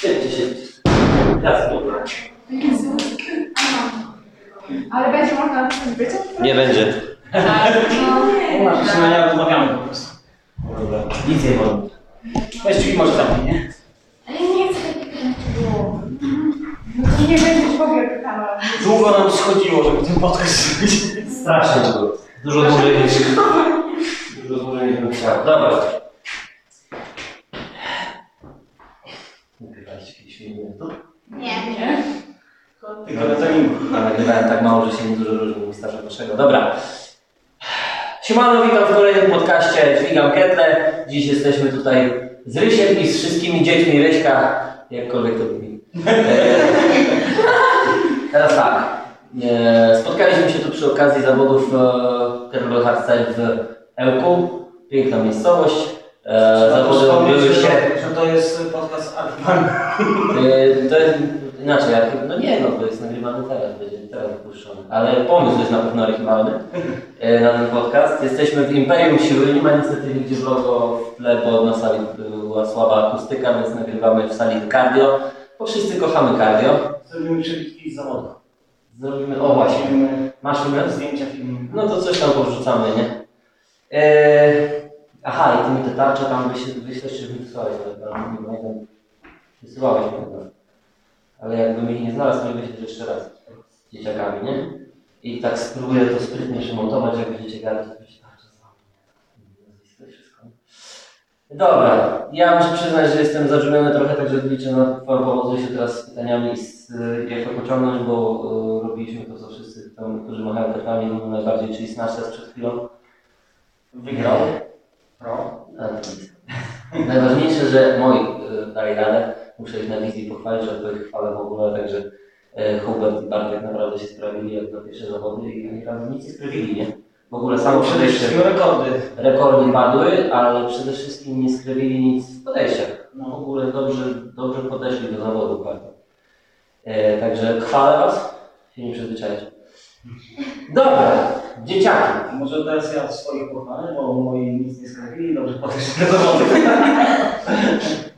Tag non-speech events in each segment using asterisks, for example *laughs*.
Siedźcie, siedźcie. Jasne, dobra. Ale będzie można być? Nie będzie. No, Masz, jeszcze nie rozmawiamy po prostu. Dobra. Nic nie wolno. Weź drzwi może zamknij, nie? Ale nie chcę takiego. No nie będziesz w ogóle pytała. Długo nam schodziło, żeby ten podcast zrobić. Strasznie dużo. Dużo dłużej niż... Dużo dłużej niż bym chciał. Dobra. Nagrywaliście kiedyś film tu? Nie, nie. Tylko na treningu. Ja nagrywałem tak mało, że się nie dużo różni od starszego waszego. Dobra. Siemano, witam w kolejnym podcaście Dźwigam Ketle. Dziś jesteśmy tutaj z Rysiem i z wszystkimi dziećmi Ryśka, jakkolwiek to brzmi. E, *laughs* Teraz tak. E, Spotkaliśmy się tu przy okazji zawodów e, Kettlebell Hardstyle w Ełku. Piękna miejscowość. E, Zawody odbyły się... że to jest podcast Artman. Yy, To jest inaczej, jak, no nie no, to jest nagrywany teraz, będzie teraz wypuszczony. Ale pomysł jest na pewno oryginalny yy, na ten podcast. Jesteśmy w Imperium Siły, nie ma niestety nigdzie logo w tle, bo na sali była słaba akustyka, więc nagrywamy w sali cardio, bo wszyscy kochamy cardio. Zrobimy przebitki z zawodu. Zrobimy, o właśnie, masz numer? zdjęcia, filmy. No to coś tam porzucamy, nie? Yy, aha, i ty mi te tarcze tam wyś- wyślesz, czy wysłałeś, ale tam nie pamiętam. Wysyłałeś chyba. Ale jakbym ich nie znalazł, to wyślesz jeszcze raz z dzieciakami, nie? I tak spróbuję to sprytnie przymontować, jak będziecie gadać, to się tarcze. Dobra, ja muszę przyznać, że jestem zadrzumiony trochę, także liczę na pomoc się teraz z pytaniami, z, jak to pociągnąć, bo y, robiliśmy to, co wszyscy tam, którzy machają kartami, najbardziej, czyli Snatch przed chwilą. Wygrał. Nic. Najważniejsze, że moi y, dali radę. Muszę ich na wizji pochwalić, że to ich chwalę w ogóle, także y, Hubert i Bartek naprawdę się sprawili jak na pierwsze zawody i oni tam nic nie sprawili, nie? W ogóle samo podejście, rekordy. rekordy padły, ale przede wszystkim nie skrawili nic w podejściach. No. W ogóle dobrze, dobrze podeszli do zawodu bardzo. E, także chwalę Was, się nie przyzwyczaić. Dobra, dzieciaki. Może teraz ja swoich pochwalę, bo moi nic nie skrawili, dobrze podeszli do.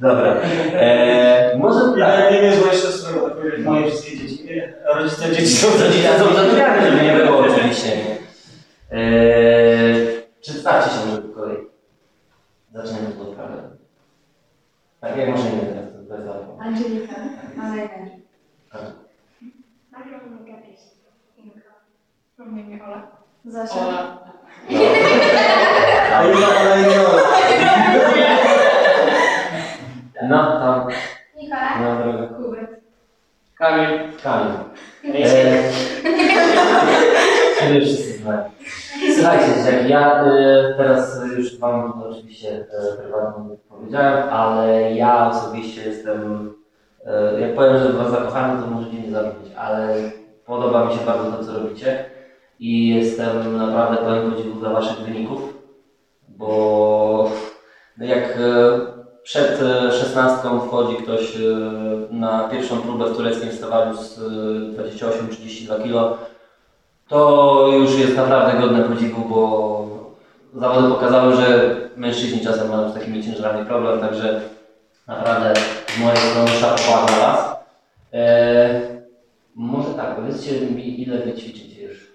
*laughs* Dobra. E, może Ja nie wiem, bo jeszcze swoje, tak moje wszystkie dzieci, nie? rodzice dzieci są Rodzice są zadowoleni, żeby nie było oczywiście. Eee, przedstawcie się może po kolei. Zaczniemy od odprawy. Tak jak może nie teraz, to bez albo. Angelika, ale nie. Pewnie nie Ola. Zosia. Ale nie, ale nie, No, tam, Nikola. no droga. Hubert. Kamil. Kamil. Rysiek. Eee, Który wszyscy znają. Słuchajcie, jak ja e, teraz już Wam to oczywiście e, prywatnie powiedziałem, ale ja osobiście jestem, e, jak powiem, że Was zakochany, to możecie nie zawieść, ale podoba mi się bardzo to, co robicie i jestem naprawdę pełen podziwu dla Waszych wyników, bo no jak e, przed e, szesnastką wchodzi ktoś na pierwszą próbę w tureckim stawaniu z e, 28-32 kg, to już jest naprawdę godne podziwu, bo zawody pokazały, że mężczyźni czasem mają z takimi ciężarami problem, także naprawdę z mojej strony szapowa na Was. E, może tak, powiedzcie mi, ile Wy ćwiczycie już?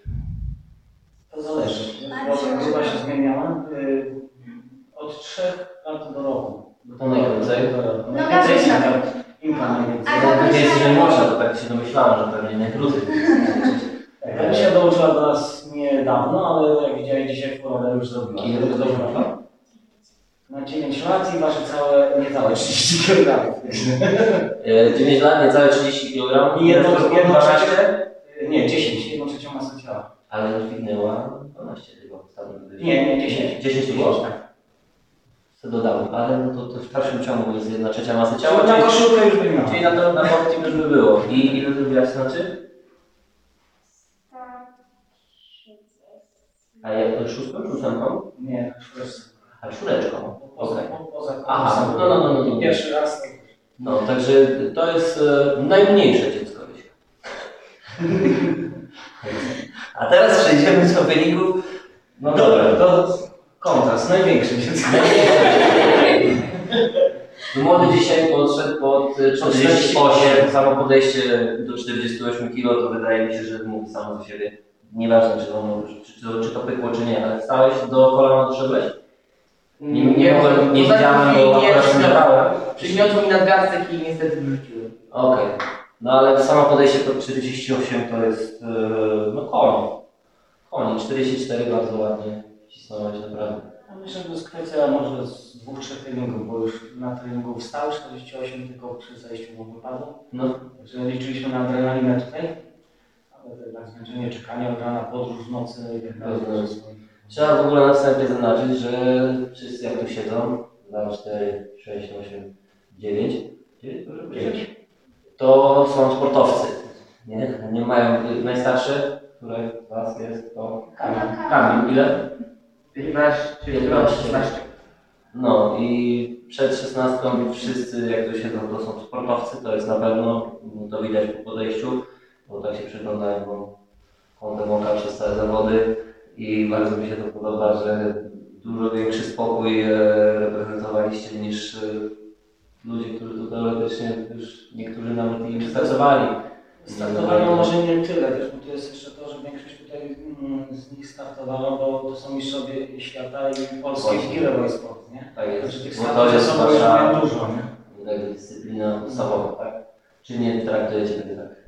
To zależy. Bo tak chyba się zmieniałem. y, Od trzech lat do roku. To najkrócej. No, Najwięcej dobrze. imka. Najwięcej. A Ja to Wy jesteście myślałem- młodsza, to tak się domyślałem, że pewnie najkrócej. *laughs* Ja się dołączyła do nas niedawno, ale jak widziałeś dzisiaj w poradę już zrobiła. Ile to ma? Na 9 lat i wasze całe, niecałe 30 kg. *laughs* E, 9 lat, niecałe 30 kg. I jedno, jedno 12? trzecie, nie 10, jedną trzecią masę ciała. Ale dźwignęła 12 chyba ostatnio. Nie, nie 10. 10 było? tak. Co dodałem, ale no to, to w dalszym ciągu jest jedna trzecia masy ciała, Ciała na czyli, koszulkę już by miała. czyli na to na już by było. I ile zrobiłaś znaczy? A jak to szóstką czy ósemką? Nie. A czwóreczką. Poza, Okej. po- poza Aha, no, no, no, no, no. Pierwszy raz. No, także to jest e, najmniejsze dziecko Rysia. A teraz przejdziemy do wyników. No dobra, to kontrast, największy dziecko. najmniejsze. Młody dzisiaj podszedł pod y, 48, samo podejście do 48 kg to wydaje mi się, że mówi samo za siebie. Nieważne czy, czy, czy, to- czy to pykło czy nie, ale stałeś do kolana doszedłeś? Nie, nie, mogłem, nie widziałem, bo nie, akurat nie dawałem. Przygniotło mi nadgarstek i niestety wyrzuciłem. Okej. No ale samo podejście pod 48 to jest, yy, no koń. Koń, 44 bardzo ładnie cisnąłeś naprawdę. Ja myślę, że to jest kwestia może z dwóch, trzech treningów, bo już na treningu wstał 48, tylko przy zejściu mu wypadło. No, Także liczyliśmy na adrenalinę tutaj, jednak zmęczenie, czekanie od rana, podróż w nocy i tak dalej. Trzeba w ogóle na wstępie zaznaczyć, że wszyscy jak tu siedzą, 2, 4, 6, 8, 9, 9, dobrze powiedzieć? to są sportowcy. Nie, nie mają, najstarszy, który z Was jest, to Kamil. Kamil, ile? 15, 15. 16. No i przed 16 wszyscy jak tu siedzą to są sportowcy, to jest na pewno, to widać po podejściu, bo tak się przyglądają bo kątem oka przez całe zawody i bardzo mi się to podoba, że dużo większy spokój e, reprezentowaliście niż e, ludzie, którzy tu teoretycznie już niektórzy nawet i startowali. Startowało może nie tyle, też, bo to jest jeszcze to, że większość tutaj mm, z nich startowała, bo to są mistrzowie świata i polskie Girowej Sport, nie? Tak jest. Także tych to jest mają dużo, nie? dyscyplina podstawowa, tak? Czy nie traktujecie tego tak?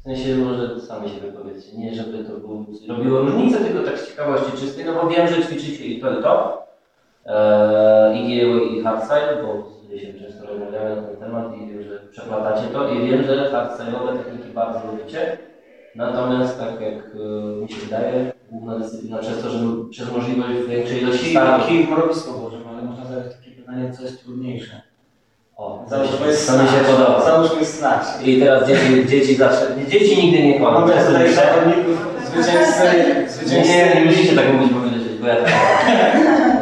W sensie może sami się wypowiedzcie, nie żeby to było, robiło różnicę, tylko tak z ciekawości czystej, no bo wiem, że ćwiczycie i to i to, eee, i i hardstyle, bo się często rozmawiamy na ten temat i wiem, że przeplatacie to i wiem, że hardstyle'owe techniki bardzo lubicie, natomiast tak jak e, mi się wydaje, główna dyscyplina przez to, że przez możliwość większej ilości kij w mrowisko włożymy, ale można zadać takie pytanie, co jest trudniejsze. O, Załóżmy to mi się podoba. Załóżmy snatch. I teraz dzieci, dzieci zawsze, dzieci nigdy nie kłamią. To jest tutaj trudniejsze. zawodników, zwycięzcy, Nie, nie, nie musicie tak mówić, bo będę bo ja tak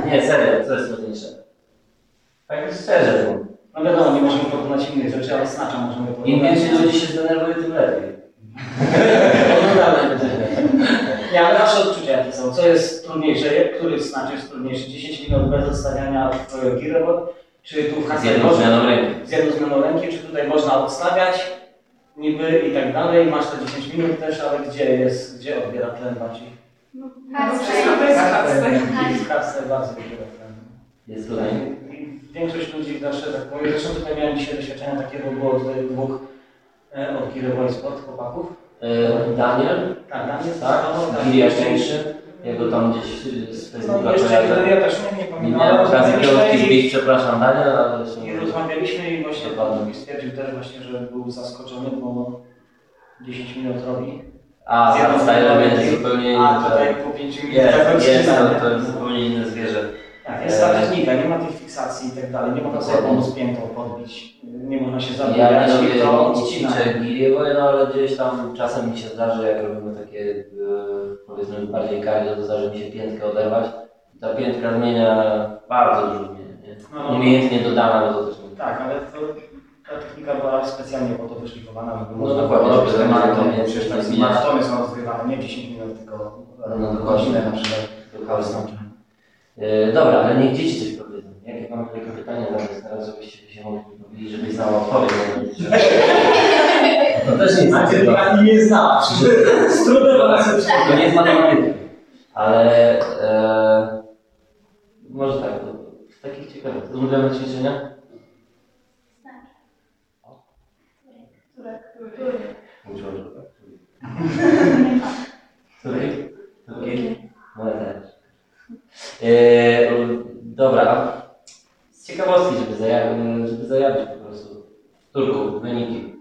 Nie, serio, co jest trudniejsze? Tak szczerze. no. No wiadomo, nie możemy porównać innych rzeczy, ale snatcha możemy porównać. Im więcej ludzi się zdenerwuje, tym lepiej. Oglądamy będzie. Nie, ale nasze odczucia jakie są? Co jest trudniejsze? Który snatch jest trudniejszy? 10 minut bez odstawiania w Gearboard? Czy tu w Z Hasel jedną zmianą ręki. z jedną zmianą ręki? Czy tutaj można odstawiać niby i tak dalej? Masz te 10 minut też, ale gdzie jest, gdzie odbiera tlen bardziej? Wszystko to jest W Hasel bardzo odbiera tlen. Jest. I większość ludzi zawsze tak mówi. Zresztą tutaj miałem dzisiaj doświadczenia takie, bo było tutaj dwóch e, od Gearboard Sport chłopaków. E, Daniel, Tak, Daniel tak? startował, Gili Jaśniejszy. Jego tam gdzieś y, z No Facebooka jeszcze kojarzę. ja też nie, nie Nie pamiętam. miałem ale okazji rozmawialiśmy piątki i- zbić, przepraszam Daniel, ale jeszcze nie rozmawialiśmy i właśnie pan stwierdził też właśnie, że był zaskoczony, bo 10 minut robi. A, zmianą jest zupełnie inny. A tutaj po 5 minutach Jest, jest, to, nie? to jest zupełnie inne zwierzę. Tak, jest ta E, technika, nie ma tej fiksacji i tak dalej. Nie można sobie pomóc piętą podbić. Nie można się Ja zabijać nie i robię to nie ćwiczę giliewo, no ale gdzieś tam czasem mi się zdarzy, jak robimy takie e, powiedzmy bardziej cardio, to zdarzy mi się piętkę oderwać. Ta piętka zmienia bardzo dużo nie? No. Umiejętnie dodana, to też nie Tak, ale to, ta technika była specjalnie po to wyszlifowana, żeby No można dokładnie, robić żeby te to maratony. nie- Przecież nie- maratony są rozgrywane nie 10 minut, tylko No dokładnie. godzinę na przykład. Dokładnie. E, dobra, ale niech dzieci coś. Jakie mam wielkie pytania zamiast teraz, żebyście się mogli powiedzieć, żebyś znała odpowiedź. To też nie jest proste. Ani nie znała. Z trudem To nie jest matematyka. Ale e, może tak, to z takich ciekawych. Ulubione ćwiczenia? Uczą, że tak. Który? *laughs* Który? No ja też. E, dobra, ciekawostki, żeby, zaja- żeby zajawić po prostu. Turku, wyniki.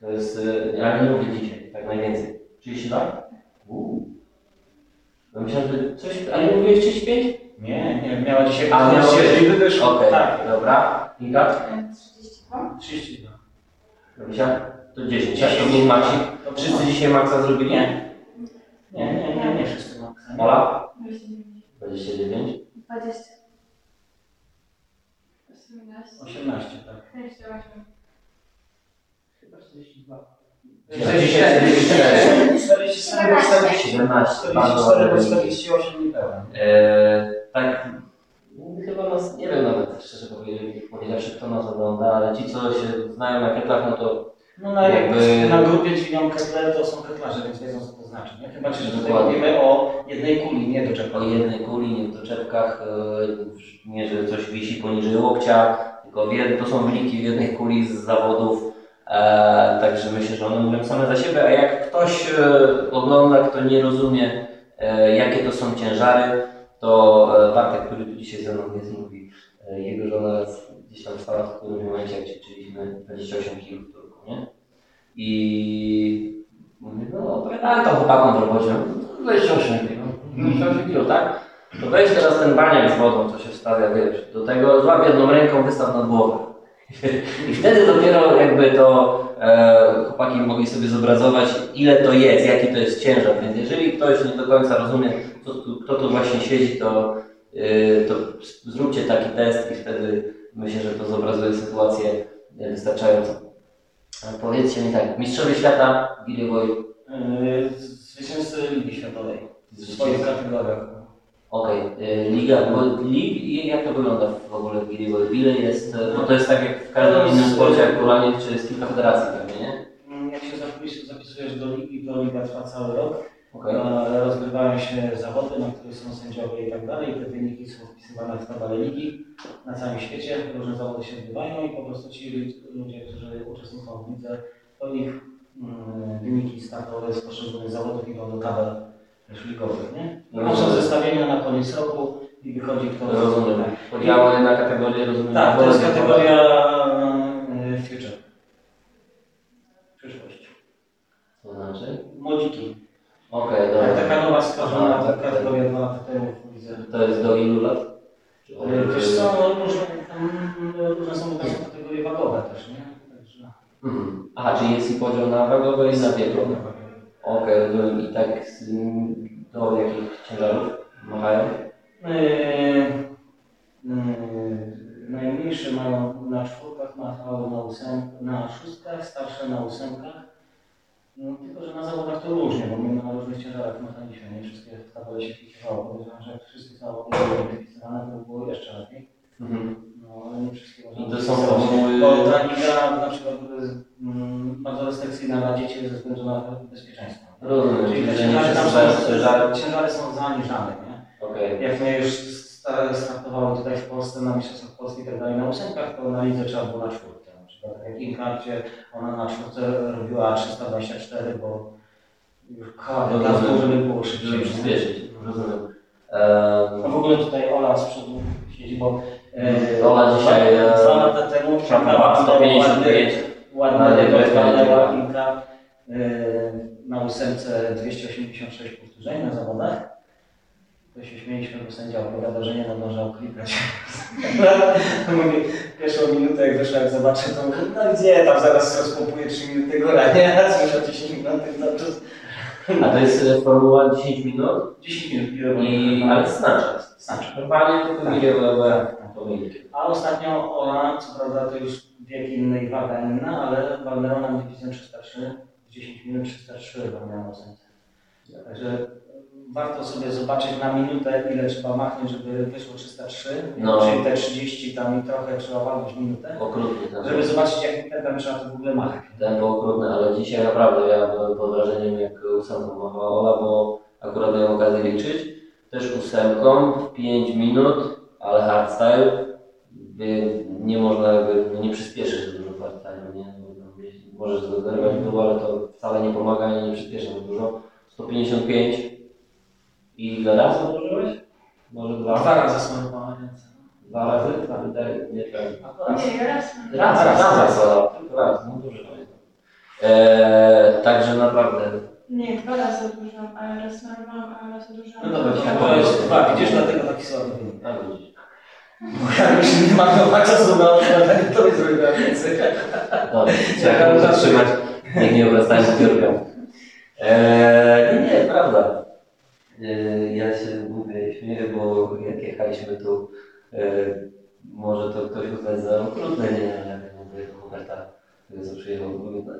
To jest, ale nie mówię dzisiaj, tak najwięcej. 32? Uuu. No myślałem, że coś, ale nie mówiłeś 35? Nie, nie, miała dzisiaj A, miała i wyszło. Okej, Tak, dobra. Inka? 32. 32. Misia? To 10, tak? To był Maxi. Wszyscy dzisiaj Maxa zrobili? Nie. Nie, nie, nie, nie wszyscy ma. Mola? 29. 20. 18. 18, tak. 28. Chyba 42. 44. 44 do 40. 17. Bardzo 44 do dobre wyniki. 48 niepełen. Eee, tak, chyba nas, nie wiem nawet, szczerze powiedziawszy, kto nas ogląda, ale ci, co się znają na ketlach, no to No na, Jakby- na grupie dźwignią Kepler to są ketlarze, więc wiedzą co to znaczy. Nie? Chyba, że tutaj mówimy o jednej kuli, nie do o jednej kuli, nie w doczepkach, e, nie, że coś wisi poniżej łokcia, tylko to są wyniki w jednej kuli z zawodów, e, także myślę, że one mówią same za siebie, a jak ktoś e, ogląda, kto nie rozumie, e, jakie to są ciężary, to Bartek, który tu dzisiaj ze mną jest, mówi, jego żona gdzieś tam stała w którymś momencie, jak ćwiczyliśmy 28 kg nie? I mówię, no opowiadałem tam chłopakom w robocie, no 28 kg, 28 kg, tak? To weź teraz ten baniak z wodą, co się wstawia, wiesz, do tego złap jedną ręką, wystaw nad głowę. *laughs* I wtedy dopiero jakby to e, chłopaki mogli sobie zobrazować, ile to jest, jaki to jest ciężar. Więc jeżeli ktoś nie do końca rozumie, kto kto tu właśnie siedzi, to, y, to zróbcie taki test i wtedy myślę, że to zobrazuje sytuację e, wystarczająco. Powiedzcie mi tak, mistrzowie świata, Giliowoy, Yy, Zwycięzcy Ligi Światowej w swoich kategoriach. Okej, y, liga, lig, i jak to wygląda w ogóle w Giliowoy? Ile jest, bo to jest tak jak w każdym innym sporcie, jak kulanie, czy jest kilka federacji pewnie, nie? Mm, Jak się zapis- zapisujesz do ligi, to liga trwa cały rok. E, Rozgrywają się zawody, na których są sędziowie i tak dalej. Te wyniki są wpisywane w tabelę ligi na całym świecie. Różne zawody się odbywają i po prostu ci ludzie, którzy uczestniczą w lidze, to ich mm, wyniki startowe z poszczególnych zawodów idą do tabel ligowych, nie? I tam są zestawienia na koniec roku i wychodzi kto... Rozumiem. Podziały na kategorie, rozumiem. Tak, to jest kategoria e, future. Przyszłość. To znaczy? Młodziki. Okej, Tak, dobra. taka nowa stworzona tak, kategoria dwa lata temu w lidze. To jest do ilu lat? E, Wiesz co, no, różne, e, różne są obecne kategorie wagowe też, nie? Także... Mhm. Aha, czyli jest i podział na wagowe i na wiekowe. Okej, rozumiem. I tak do jakich ciężarów machają? Yy, yy, najmniejsze mają na czwórkach, machały na, ósem, na szóstkach, starsze na ósemkach. No, tylko, że na zawodach to różnie, bo my na różnych ciężarach mechanicznych, nie wszystkie tabele się wpisywało. Podejrzewam, że jak wszystkie zawody były wpisywane, to by było jeszcze lepiej. Mhm. No, ale nie wszystkie można I to są formuły- Bo ta liga na przykład mm, bardzo restrykcyjna dla dzieci ze względu na bezpieczeństwo. Rozumiem, Czyli te ciężary, tam są, ciężary. ciężary są zaniżane, nie? Okej. Jak my już sta- startowały tutaj w Polsce na Mistrzostwach Polski i tak dalej na ósemkach, to na lidze trzeba było na. Na przykład tak jak Inka, gdzie ona na czwórce robiła 324, bo już koła No żeby było Żeby szybciej. przyspieszyć. Rozumiem. No w ogóle tutaj Ola z przodu siedzi, bo e, Ola dzisiaj, e, dwa lata temu Szampa 155. ładny Ale rekord to jest walnęła fajnie. Inka e, na ósemce 286 powtórzeń na zawodach. To się śmieliśmy, bo sędzia opowiada, że nie nadążał klikać. *laughs* Mówię, pierwszą minutę jak wyszła, jak zobaczę, to mówię, no gdzie tam zaraz rozpompuje 3 minuty góra, nie? *laughs* Słyszę 10 minut, cały czas. A to jest e, formuła 10 minut, 10 minut i, ale znaczy. Znaczy. Normalnie to Tak. pomylić. A ostatnio Ola, co prawda to już wiek inny i waga inna, ale nam dywizję 303, 10 minut 303 walnęła na ósemce. Także warto sobie zobaczyć na minutę, ile trzeba machnąć, żeby wyszło 303, No. czyli te 30 tam i trochę trzeba walnąć minutę, Okrutny ten żeby zobaczyć jakim tempem trzeba to w ogóle machać. tempo okrutne, ale dzisiaj naprawdę ja byłem pod wrażeniem jak ósemką machała Ola, bo akurat miałem okazję liczyć. Też ósemką w 5 minut, ale hardstyle. Nie można jakby, no nie przyspieszysz za dużo hardstyle, nie? Gdzieś Możesz zerwać w dół, ale to wcale nie pomaga i nie przyspiesza za dużo. 155 i ile razy odłożyłeś? Może dwa? Dwa razy smarowała ręce. Dwa razy? Wydaje nie. Akurat. Nie, raz. Raz, raz, raz, raz, tylko raz, no dobrze pamiętam. Eee, także naprawdę, Nie, dwa razy odłożyłam, ale raz smarowałam, a raz odłożyłam. No dobra, to jest dwa, widzisz, dlatego taki słaby a widzisz. Bo ja już nie mam czasu na odpowiadanie, to by zrobiła więcej. Dobra, *laughs* trzeba go zatrzymać, niech nie obrastają zbiórkę. Eee, nie, nie, prawda. Eee, ja się mówię, śmieję, bo jak jechaliśmy tu, eee, może to ktoś uznać za okrutne, ja mówię do Huberta, co przyjechał.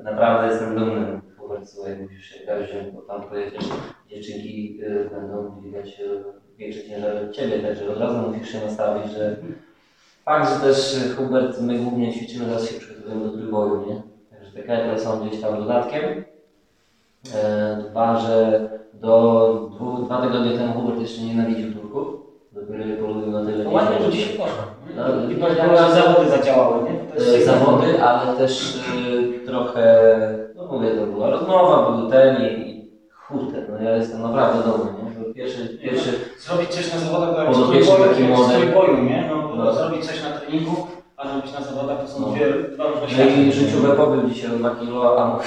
Naprawdę jestem dumny, Hubert, słuchaj, musisz się wziąć, bo tam pojedziesz, dziewczynki e, będą dźwigać e, większe ciężary od Ciebie, także od razu musisz się nastawić, że Fakt, że też Hubert, my głównie ćwiczymy, teraz się przygotowujemy do trójboju, nie? Także te ketle są gdzieś tam dodatkiem. E, dwa, że do dwóch, dwa tygodnie temu Hubert jeszcze nienawidził Turków. Dopiero je polubił na tyle, No ładnie, że że- dzisiaj poszło. No, I powiedziałem, że zawody zadziałały, nie? Jest e, zawody, ale też y, trochę, no mówię, to była rozmowa, był ten i, i kurde, no ja jestem naprawdę dumny, nie? Bo Pierwszy, pierwszy, Zrobić coś na zawodach, to Może w pierwszy taki model. trójboju, nie? No, No. zrobić coś na treningu, a zrobić na zawodach to są No. dwie, dwa różne no i życiowe pobył dzisiaj o 2 kilo, a mówię,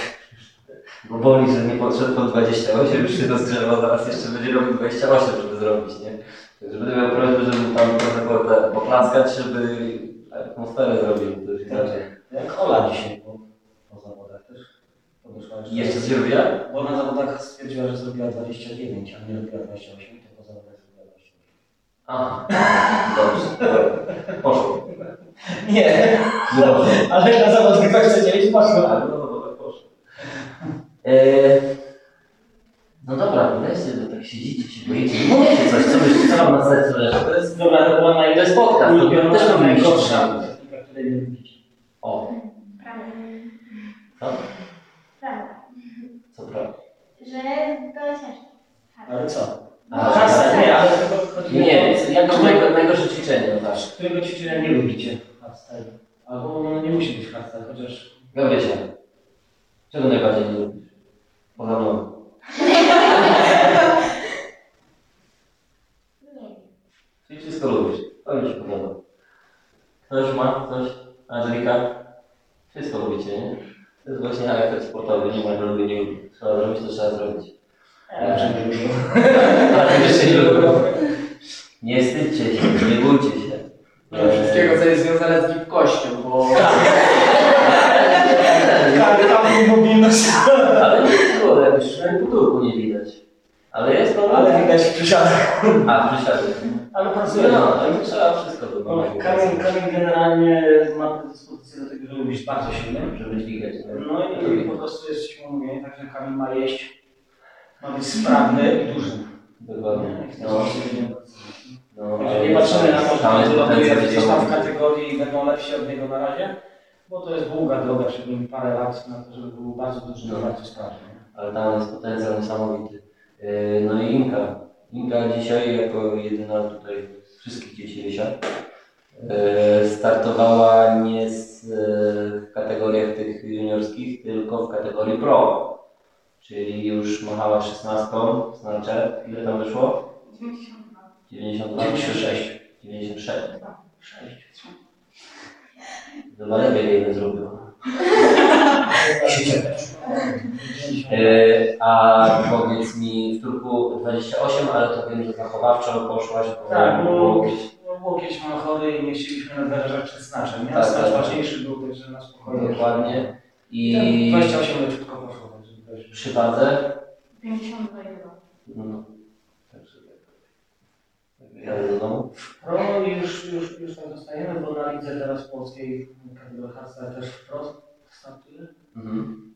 bo boli, że nie podszedł po 28, już się rozgrzewa, zaraz jeszcze będzie robił 28, żeby zrobić, nie? Także będę miał prośbę, żeby tam trochę po- poklaskać, żeby atmosferę zrobił, to już inaczej. Jak Ola dzisiaj po, po zawodach też podeszła jeszcze. Jeszcze się robiła? Bo na zawodach stwierdziła, że zrobiła 29, a nie robiła 28, to po zawodach zrobiła 28. A, dobrze, poszło. Nie, No dobrze. ale na zawodach 29 poszło. Tak, no dobra, poszło. E, no dobra, weźcie, to tak siedzicie, się boicie, mówcie coś, co byście, co wam na sercu leży. To jest dobra, to była. To jest podcast, to ulubiona, też mamy najgorsza. O, Prawda. co? Prawda. Co prawda? Że to ciężko. Ale co? A, Hardstyle, nie, ale tylko chodzi Nie, o nie, to, jako którego- najgo- najgorsze ćwiczenie, no tak. Którego ćwiczenia nie lubicie? Hardstyle. Albo no, nie musi być hardstyle, chociaż... Gabrysia, czego najbardziej nie lubisz? Poza mną. Nie. Czyli wszystko lubisz, to mi się podoba. Ktoś ma coś? Angelika? Wszystko lubicie, nie? To jest właśnie charakter sportowy, nie ma, lubię, nie lubię. Trzeba zrobić, to trzeba zrobić. Nie lubię. Ale jeszcze nie lubię. Nie wstydźcie się, nie bójcie się. No, wszystkiego, co jest związane z gibkością, bo Karta mobilność. Ale nie było, w nie widać. Ale jest to... Ale widać w przysiadach. A, przysiadek. Ale pracuje. No, ale trzeba wszystko wykonać. Kamil, Kamil generalnie ma predyspozycję do tego, żeby być bardzo silny. Żeby dźwigać. No i po prostu jest siłą umówienie, także Kamil ma jeść, ma być sprawny i duży. Dokładnie. No. No, nie patrzymy na to, że potencjał gdzieś tam w kategorii i będą lepsi od niego na razie, bo to jest długa droga, przed nim parę lat na to, żeby był bardzo duży No. bardzo sprawny. Ale tam jest potencjał niesamowity. Yy, No i Inka. Inka dzisiaj jako jedyna tutaj z wszystkich dzieci Rysia yy, startowała nie z, yy, w kategoriach tych juniorskich, tylko w kategorii pro. Czyli już machała 16, znaczy, ile tam wyszło? 92. 92? 96. 96. 6. Chyba lepiej ile zrobiła. Yy, a powiedz mi, w Turku 28, ale to wiem, że zachowawczo poszłaś, bo Tak, było bo jakieś... no, łokieć chory i nie chcieliśmy nadwyrężać przed snaczem, nie? Tak, Snacz tak. ważniejszy był, także na spokojnie. Dokładnie. I I 28 leciutko poszło, przy wadze, 52 no, także tak. Jadę do domu. Pro już, już, już tak zostajemy, bo na lidze teraz polskiej kategorii też wprost startuje. Mhm.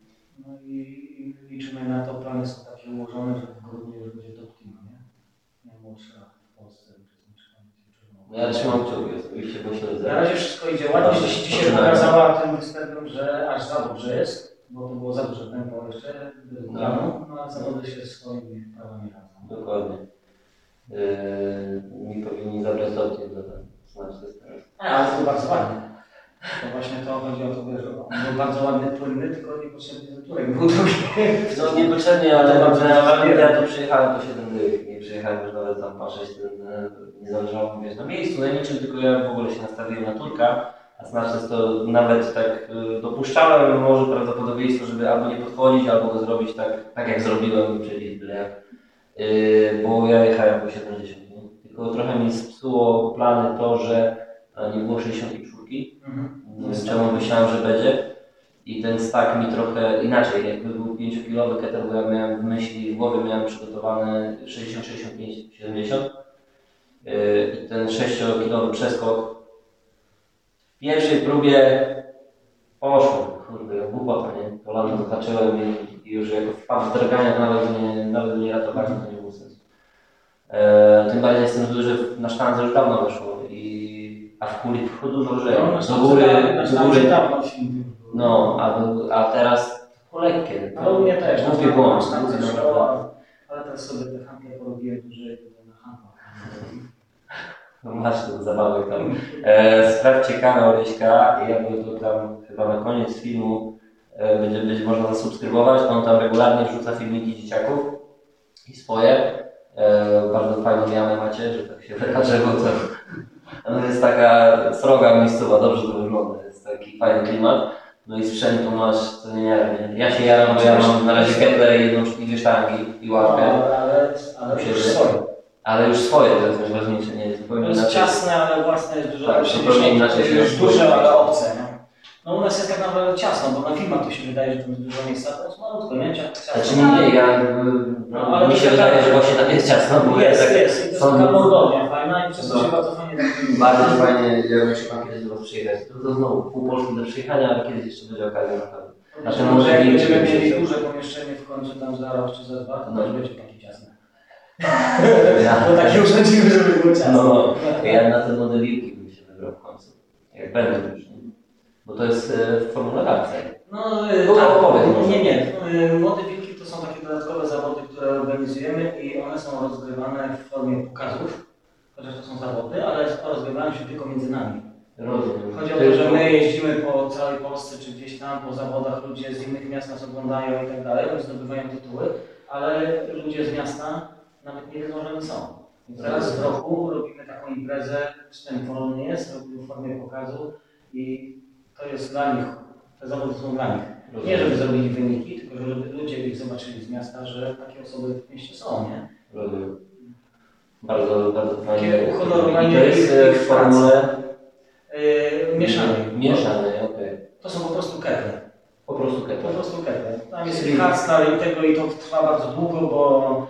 No i, i liczymy na to, plany są takie ułożone, że w grudniu już będzie top team, nie? Najmłodsza w Polsce uczestniczka No ja trzymam kciuki bo śledzę. Na razie wszystko idzie ładnie, że dzisiaj pokazała tym występem, że aż za dobrze jest, bo to było za duże tempo jeszcze do No. planu, no a zawody się swoimi prawami radzą. Dokładnie. Yy, mi powinni zabrać do ten znaczy teraz. Ale to bardzo ładnie. To właśnie to chodzi o to, że on był bardzo ładny, płynny, tylko niepotrzebnie ten turek był drugi. *laughs* No niepotrzebnie, ale To bardzo ja, ja tu przyjechałem po 7 dych, nie przyjechałem już nawet tam patrzeć, e, nie zależało mi wiesz, na miejscu, na niczym, tylko ja w ogóle się nastawiłem na turka, a znaczy to nawet tak e, dopuszczałem może prawdopodobieństwo, żeby albo nie podchodzić, albo go zrobić tak, tak jak zrobiłem, czyli byle jak, E, bo ja jechałem po 70, nie? tylko trochę mi spsuło plany to, że nie było 64, Mhm. wiem czemu myślałem, że będzie. I ten stack mi trochę inaczej, jakby był 5-kilowy keter, bo ja miałem w myśli, w głowie miałem przygotowane 60, 65, 70. Yy, I ten 6-kilowy przeskok w pierwszej próbie poszło, kurde, głupota, nie? Kolano zahaczyłem i, i już jako wpadł w drgania, nawet nie, nawet nie ratowali, to nie było sensu. E, tym bardziej jestem że na sztandze już dawno weszło i a w kuli tylko dużo lżej. No, Do góry, do znaczy, góry, się nie było. no, a, do, a teraz tylko lekkie. Ale u mnie też. Na błąd. ale teraz sobie te handle porobiłem dłużej, to na handlach. No Masz ten zabawek tam. E, sprawdźcie kanał Ryśka, jakby to tam chyba na koniec filmu e, będzie, będzie można zasubskrybować. On tam regularnie wrzuca filmiki dzieciaków i swoje. E, bardzo fajną jamę macie, że tak się wyrażę, bo to to jest taka sroga miejscowa, dobrze to wygląda, jest taki fajny klimat. No i sprzętu masz, co nie wiem, ja się jaram, bo ja mam na razie ketlę i jedną i dwie sztangi i łapkę, Ale, ale, ale już swoje. ale już swoje to jest najważniejsze, nie jest To jest inaczej. ciasne, ale własne jest dużo Tak, zupełnie inaczej się już duże, ale obce. Nie? No u nas jest tak naprawdę ciasno, bo na filmach to się wydaje, że to jest dużo miejsca, to jest malutko, nie? Ciasno. Znaczy nie, ja jakby, No, no, ale mi się wydaje, tak- że właśnie tam jest ciasno, bo jest, tak jest. To jest są- taka Mordownia fajna i przez to No. się bardzo fajnie bardzo fajnie, ja bym się tam kiedyś do Was przyjechać. To, to znowu pół Polski do przyjechania, ale kiedyś jeszcze będzie okazja na pewno. A tym tym może jak będziemy będzie mieli duże pomieszczenie w końcu tam za rok czy za dwa, to No. też będzie takie ciasne. Ja, *laughs* Bo takie urządzimy, żeby było ciasne. no, ja na te modeliki bym się wybrał w końcu. Jak będę już. Bo to jest e, w formule akcji. No, No, tak, nie, nie. Y, Młode wilki to są takie dodatkowe zawody, które organizujemy i one są rozgrywane w formie pokazów. Chociaż to są zawody, ale rozgrywają się tylko między nami. Rozumiem. Chodzi o to, że my jeździmy po całej Polsce, czy gdzieś tam po zawodach, ludzie z innych miast nas oglądają i tak dalej, zdobywają tytuły, ale ludzie z miasta nawet nie wiedzą, że my są. Teraz w roku robimy taką imprezę, wstęp wolny jest, robimy w formie pokazu i to jest dla nich, te zawody są dla nich. Nie żeby zrobili wyniki, tylko żeby ludzie ich zobaczyli z miasta, że takie osoby w mieście są, nie? Rozumiem. Bardzo, bardzo Takie fajnie. uhonorowanie I to jest e, ich w formule Yy, mieszanej. mieszanej, okej. To są po prostu ketle. Po prostu Po keto. prostu ketle. Tam jest hardstyle i tego i to trwa bardzo długo, bo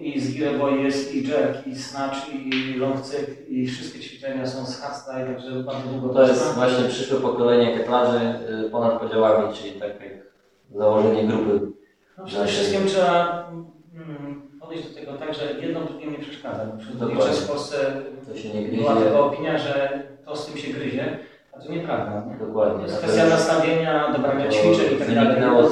i z Gireboy jest i jerk, i snatch, i long cyk, i wszystkie ćwiczenia są z hardstyle, także bardzo długo To jest właśnie przyszłe pokolenie ketlarzy y, ponad podziałami, czyli tak jak założenie grupy. No przede wszystkim trzeba mm, podejść do tego tak, że jedno drugim nie przeszkadza. Bo przez Dokładnie. w Polsce była taka opinia, że to z tym się gryzie, a to nieprawda. Nie? To Dokładnie. jest kwestia nastawienia, dobrania ćwiczeń i tak dalej.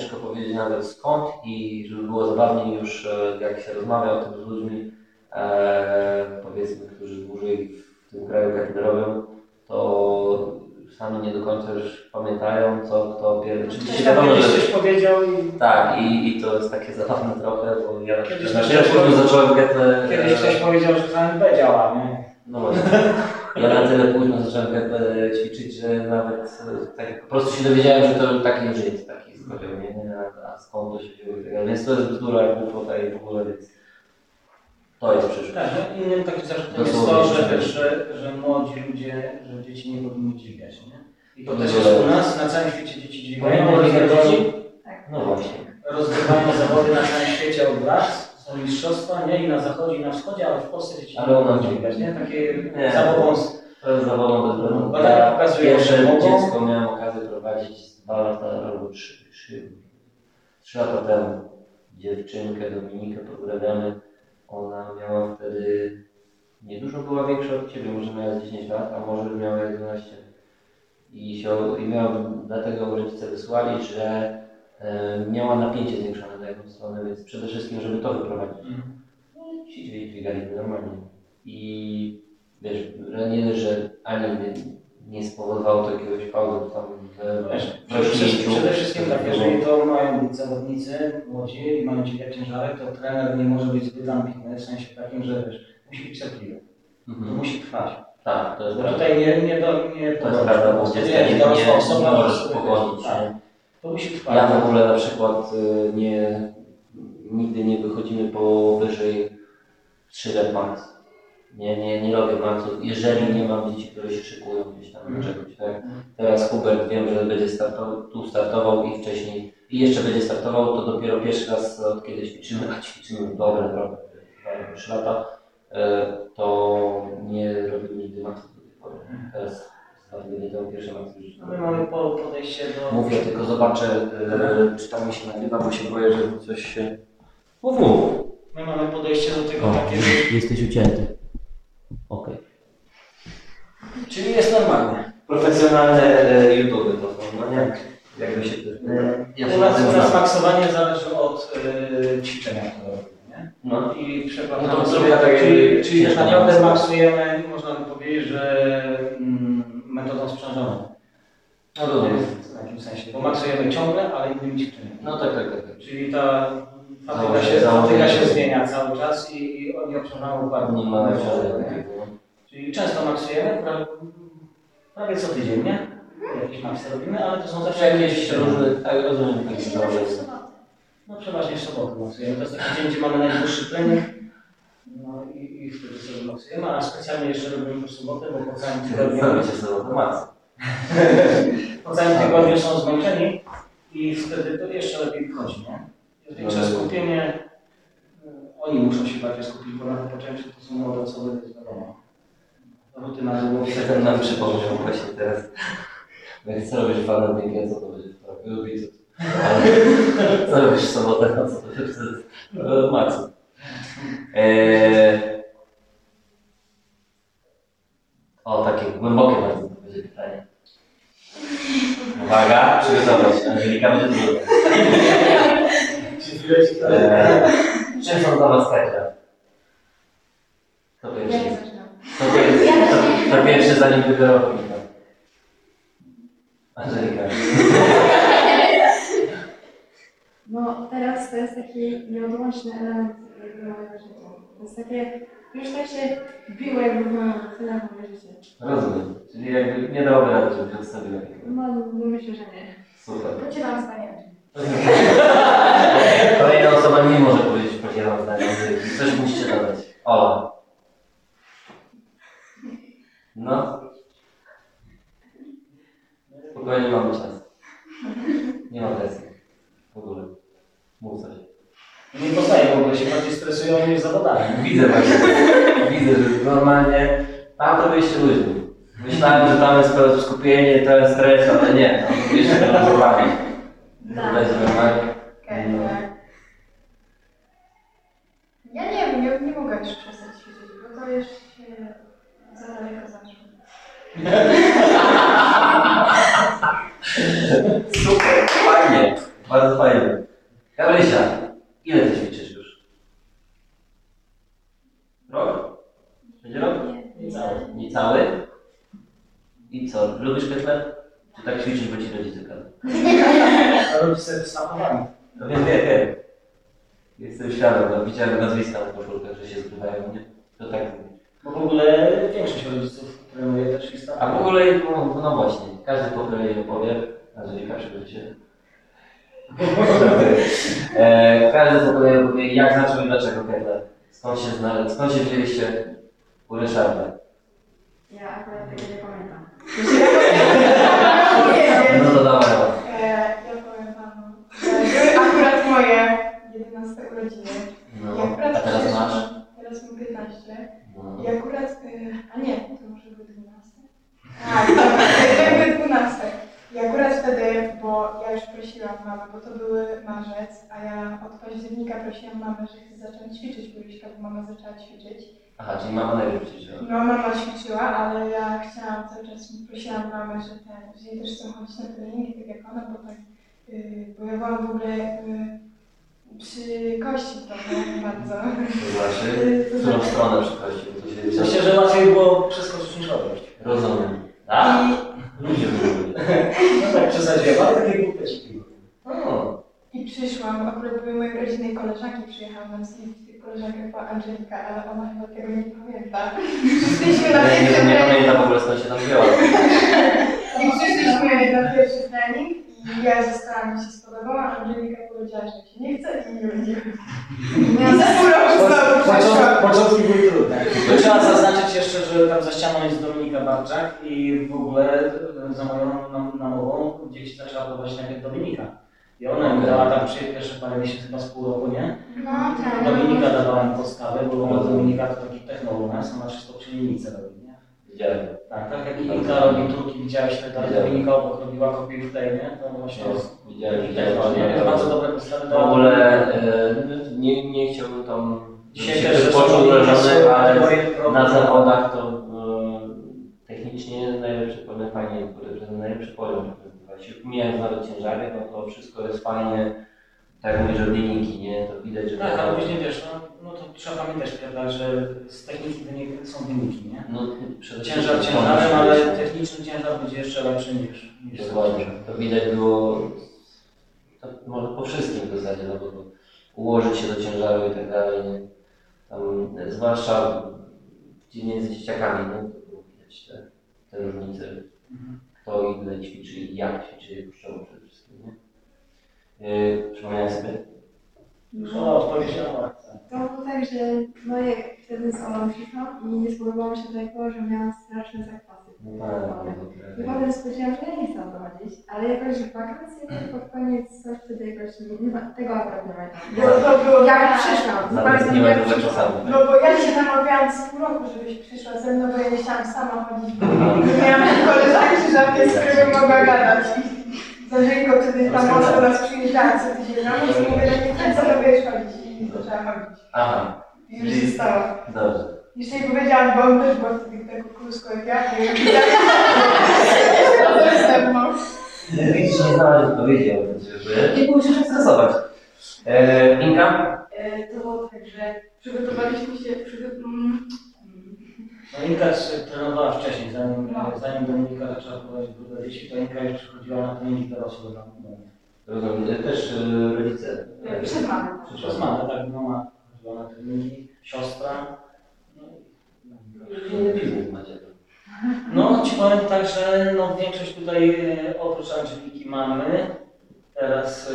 Ciężko powiedzieć nawet skąd i żeby było zabawniej już e, jak się rozmawia o tym z ludźmi, e, powiedzmy, którzy dłużej w tym kraju katedrowym, to sami nie do końca już pamiętają co kto pierwszy. Oczywiście Ktoś tam wiadomo, kiedyś że coś powiedział i tak i, i to jest takie zabawne trochę, bo ja na Kiedyś na późno powiedział- zacząłem ketle, kiedyś ktoś powiedział, że ZNB działa, nie? No właśnie. Ja na tyle późno zacząłem ketle ćwiczyć, że nawet e, tak po prostu się dowiedziałem, że to taki już jest taki nie? A, a skąd to się wzięło i tak dalej. Więc to jest bzdura, głupota i w ogóle, więc to jest przyszłość. Tak, no innym takim zarzutem jest to, że, tak. że, że młodzi ludzie, że dzieci nie powinny dźwigać, nie? I to też nie jest u nas, na całym świecie dzieci dźwigają, rozgrywają, dzieci? No właśnie. rozgrywają zawody na całym świecie od lat, są mistrzostwa, nie? I na zachodzie, i na wschodzie, ale w Polsce dzieci Ale nie mogą dźwigać, nie? Takie Nie. zabawą To jest zabawą bez bezwzględną. Badania Ja pokazują, pierwsze że mogą. dziecko miałem okazję prowadzić dwa lata albo trzy, trzy, trzy lata temu. Dziewczynkę Dominikę pozdrawiamy. Ona miała wtedy niedużo była większa od ciebie, może miała z 10 lat, a może miała 11. I, się, i miała, dlatego rodzice wysłali, że e, miała napięcie zwiększone na jedną stronę, więc przede wszystkim, żeby to wyprowadzić. Mhm. No i ci dźwig- dźwigali normalnie. I wiesz, że nie że ani nie, spowodowało to jakiegoś pauzy tam w, Wiesz, w przede wszystkim, wszystkim tak, jeżeli to mają być zawodnicy młodzi i mają dźwigać ciężarek, to trener nie może być zbyt ambitny, w sensie takim, że wiesz, musi być cierpliwy, to Mhm. musi trwać. Tak, to jest Bo prawda. tutaj nie, nie, do, nie To jest prawda, bo dziecka nie, nie, nie, osoba, że możesz pogonić. tak? To musi trwać. Ja w ogóle na przykład y, nie, nigdy nie wychodzimy powyżej 3 lat max. Nie, nie, nie robię maxów, jeżeli nie mam dzieci, które się szykują gdzieś tam do czegoś, tak? Teraz Hubert wiem, że będzie startował, tu startował i wcześniej, i jeszcze będzie startował, to dopiero pierwszy raz od kiedy ćwiczymy, a ćwiczymy dobre trochę, chyba 3 lata, e, to nie robimy nigdy maxów do tej pory. Teraz tygodnie temu pierwszy już No my mamy po, podejście do... Mówię, tylko zobaczę, e, czy tam mi się nagrywa, bo się boję, że coś się... Mów, mów. My mamy podejście do tego O, takie, jesteś ucięty. Okej. Czyli jest normalnie. Profesjonalne e, YouTube to są, no nie? Jakby się też... Ja U nas, na u nas maksowanie zależy od y, ćwiczenia, które robimy. Nie? No. I przekładamy. No to zrobię tak, jak- czyli, czyli tak naprawdę maksujemy, można by powiedzieć, że mm, metodą sprzężoną. No dobra. W takim sensie, bo maksujemy ciągle, ale innymi ćwiczeniami. No tak, tak, tak. tak. Czyli ta fatyga się, fatyga się zmienia cały czas i, i nie obciążamy układu. Nie ma. Czyli często maksujemy, pra, prawie co tydzień, nie? Jakieś maksy robimy, ale to są zawsze Jakieś różne, tak rozumiem, takie sobotę. No przeważnie w sobotę maksujemy. To jest taki dzień, gdzie mamy najdłuższy trening. No i, i wtedy sobie maksujemy, a specjalnie jeszcze robimy w sobotę, bo po całym tygodniu, Zrobicie sobie to max. *laughs* po całym tygodniu są zmęczeni i wtedy to jeszcze lepiej wchodzi, nie? Jest większe skupienie. y, Oni muszą się bardziej skupić, bo na wypoczęciu to są młode osoby, to jest wiadomo. Długo Muszę ten nam przypomniał właśnie teraz. Jak chcę robić walentynkę, co to będzie w tak? Lubię co. Ale co robisz w sobotę, no co to będzie wtedy? E, Max. Eee... O, takie głębokie bardzo to będzie pytanie. Uwaga, przygotować. Angelika będzie trudna. Eee, czym są dla Was kajda? Kto pierwszy? Kto pierwszy, kto, kto pierwszy zanim wybiorą Angelika? Angelika. *laughs* No teraz to jest taki nieodłączny element mojego życia. To jest takie, już tak się biło jakby byłam tyle moje życie. Rozumiem. Czyli jakby nie dałoby rady, żeby się odstawiła. No, no myślę, że nie. Super. Podzielam zdanie. *laughs* Kolejna osoba nie może powiedzieć podzielam zdanie. Coś musicie dodać. Ola. No. Spokojnie mamy czas. Nie ma presji. W ogóle. Mów coś. Nie poznaję w ogóle, się bardziej stresują niż zawodami. Widzę właśnie. Widzę, że normalnie tam to wyjście luźni. Myślałem, że tam jest pełne skupienie, to jest stres, ale nie. Tam jeszcze trzeba bawić. Tak. Będzie normalnie. Okej, No. tak. Ja nie wiem, ja nie mogę już przestać ćwiczyć, bo to już się za daleko zaszło. Super, fajnie. Bardzo fajnie. Gabrysia, ile ty ćwiczysz już? Rok? Będzie rok? Niecały. Niecały? I co, lubisz ketle? Czy tak ćwiczysz, bo ci rodzice? A rodzice występowali. No wiem, wiem, wiem. Jestem świadom, no, widziałem nazwiska na koszulkach, że się zgrywają, nie? To tak. Bo w ogóle większość rodziców. A w ogóle, no, no właśnie, każdy po kolei opowie, Angelika, przygotuj się. e, każdy po kolei opowie, jak zaczął i dlaczego ketle. Skąd się znaleźć, skąd się wzięliście u Ryszarda? Ja akurat tego nie pamiętam. *laughs* No to dawaj. E, ja powiem panu, były akurat moje 11 urodziny. No, a teraz masz? Teraz mam 15. No. I akurat, e, a nie, to może były 12. Tak, dobra, to były 12. I akurat wtedy, bo ja już prosiłam mamę, bo to były marzec, a ja od października prosiłam mamę, że chcę zacząć ćwiczyć, bo już tak mama zaczęła ćwiczyć. Aha, czyli mama najpierw ćwiczyła. No mama ćwiczyła, ale ja chciałam cały czas, prosiłam mamę, że ten, że też chcę chodzić na treningi, tak jak ona, bo tak, yy, bo ja byłam w ogóle yy, przy kości trochę *laughs* bardzo. To znaczy, w to którą znaczy- stronę to się Myślę, że łatwiej było przeskoczyć niż odejść. Rozumiem. A? I, Ludzie. *laughs* No tak przesadziłem, ale takie głupeczki. I przyszłam, akurat były moje urodziny i koleżanki, przyjechałam na z tych koleżanek była Angelika, ale ona chyba tego nie pamięta. Przyszliśmy na ja nie, pierwszy nie trening. pamiętam w ogóle skąd się tam wzięła. *laughs* I przyszliśmy na pierwszy trening ja zostałam, mi się spodobała, a Angelika powiedziała, że się nie chce i nie będzie. I za pół roku znowu Początki, były trudne. Trzeba zaznaczyć jeszcze, że tam za ścianą jest Dominika Barczak i w ogóle e, za moją nam- namową dzieci zaczęła prowadzić najpierw Dominika. I ona im dała tam przy pierwsze parę miesięcy, chyba z pół roku, nie? No tak. Dominika dawała im podstawy, bo Dominika to taki technolog ona wszystko przy linijce robi? Widziałem. Tak, tak jak Inka robi turki, widziałeś dalej, Dominika obok robiła kopię w tej, nie? To właśnie jest Widziałem, widziałem. Jest bardzo dobre podstawy. W ogóle e, nie, nie chciałbym tam Dzisiaj żeby też się poczuł urażony, ale na zawodach to e, technicznie lepszy poziom prezentować. Już Pomijając nawet ciężary, no to wszystko jest fajnie, tak jak mówisz, że wyniki, nie? To widać, że Tak, ale później wiesz, no, no to trzeba pamiętać, prawda, że z techniki wynik, są wyniki, nie? no, Ciężar ciężarem, ale techniczny ciężar będzie jeszcze lepszy niż, niż Dokładnie. To widać było to może po wszystkim w zasadzie, no bo ułożyć się do ciężaru i tak dalej. Nie? Tam, zwłaszcza gdzie między dzieciakami, no, to było widać te, te różnice. Mhm. Kto ile ćwiczy i jak ćwiczy. Nie? Yy, przypomniałem sobie. No, odpowiedziała. To było tak, że no jak wtedy z Olą i nie spodobało mi się tego, że miałam straszne zakwasy. No, tak, I potem stwierdziłam, że ja nie chcę chodzić, ale jakoś w wakacje to pod koniec coś wtedy jakoś nie, nie ma, tego akurat nie pamiętam. Bo to było Jak przyszłam, Nawet bardzo nie jak przyszłam. czasami. No bo ja się namawiałam z pół roku, żebyś przyszła ze mną, bo ja nie chciałam sama chodzić, bo nie miałam koleżanki żadnej, z którą mogła gadać. Zażyjko wtedy tam do nas co tydzień na noc i mówię, że nie chcę, co będziesz chodzić. I zaczęłam chodzić. Aha, I już się stało. dobrze. Jeszcze nie powiedziałam, bo on też był wtedy tak krótko jak ja, nie wiem, jak ze mną. Widzisz, nie znalazł odpowiedzi, żeby nie musisz stosować. E, Inka? E, To było tak, że przygotowaliśmy się, przygo- mm, No Inka się trenowała wcześniej, zanim, No. zanim Dominika zaczęła prowadzić grupę dzieci, to Inka już przychodziła na treningi dorosłe dla mnie. Rozumiem, też e, rodzice. e, przed mamą. Przez mamę, tak, mama chodziła na siostra. No, i- Inny biznes macie. No, ci powiem tak, że no, większość tutaj e, oprócz Angeliki mamy. Teraz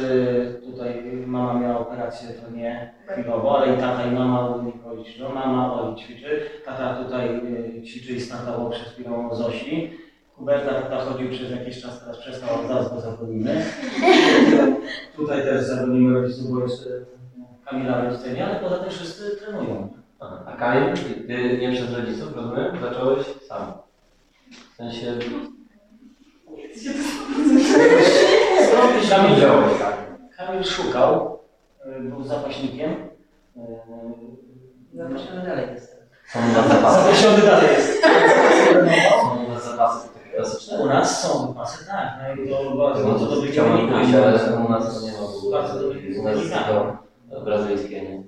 tutaj mama miała operację, to nie chwilowo, ale i tata i mama u Nikoli ćwiczą. Mama Oli ćwiczy, tata tutaj ćwiczy i startował przed chwilą Zosi. Huberta tata chodził przez jakiś czas, teraz przestał, ale zaraz go zagonimy. *laughs* tutaj też zagonimy rodziców, bo jeszcze Kamila rodzice nie, ale poza tym wszyscy trenują. Aha. A Kamil, ty, nie przez rodziców, rozumiem? Zacząłeś sam. W sensie... Kamil, wziąłeś, tak? Kamil szukał, y, był zapaśnikiem. y, Zapraszamy dalej jest. Zapaśniony dalej jest. Są u was zapasy takie klasyczne. U nas są wypasy, tak. No i to bardzo, bardzo No, dobry chciałbym kierunek. pójść, ale u nas to nie ma w ogóle. Bardzo U nas jest tylko brazylijskie, nie?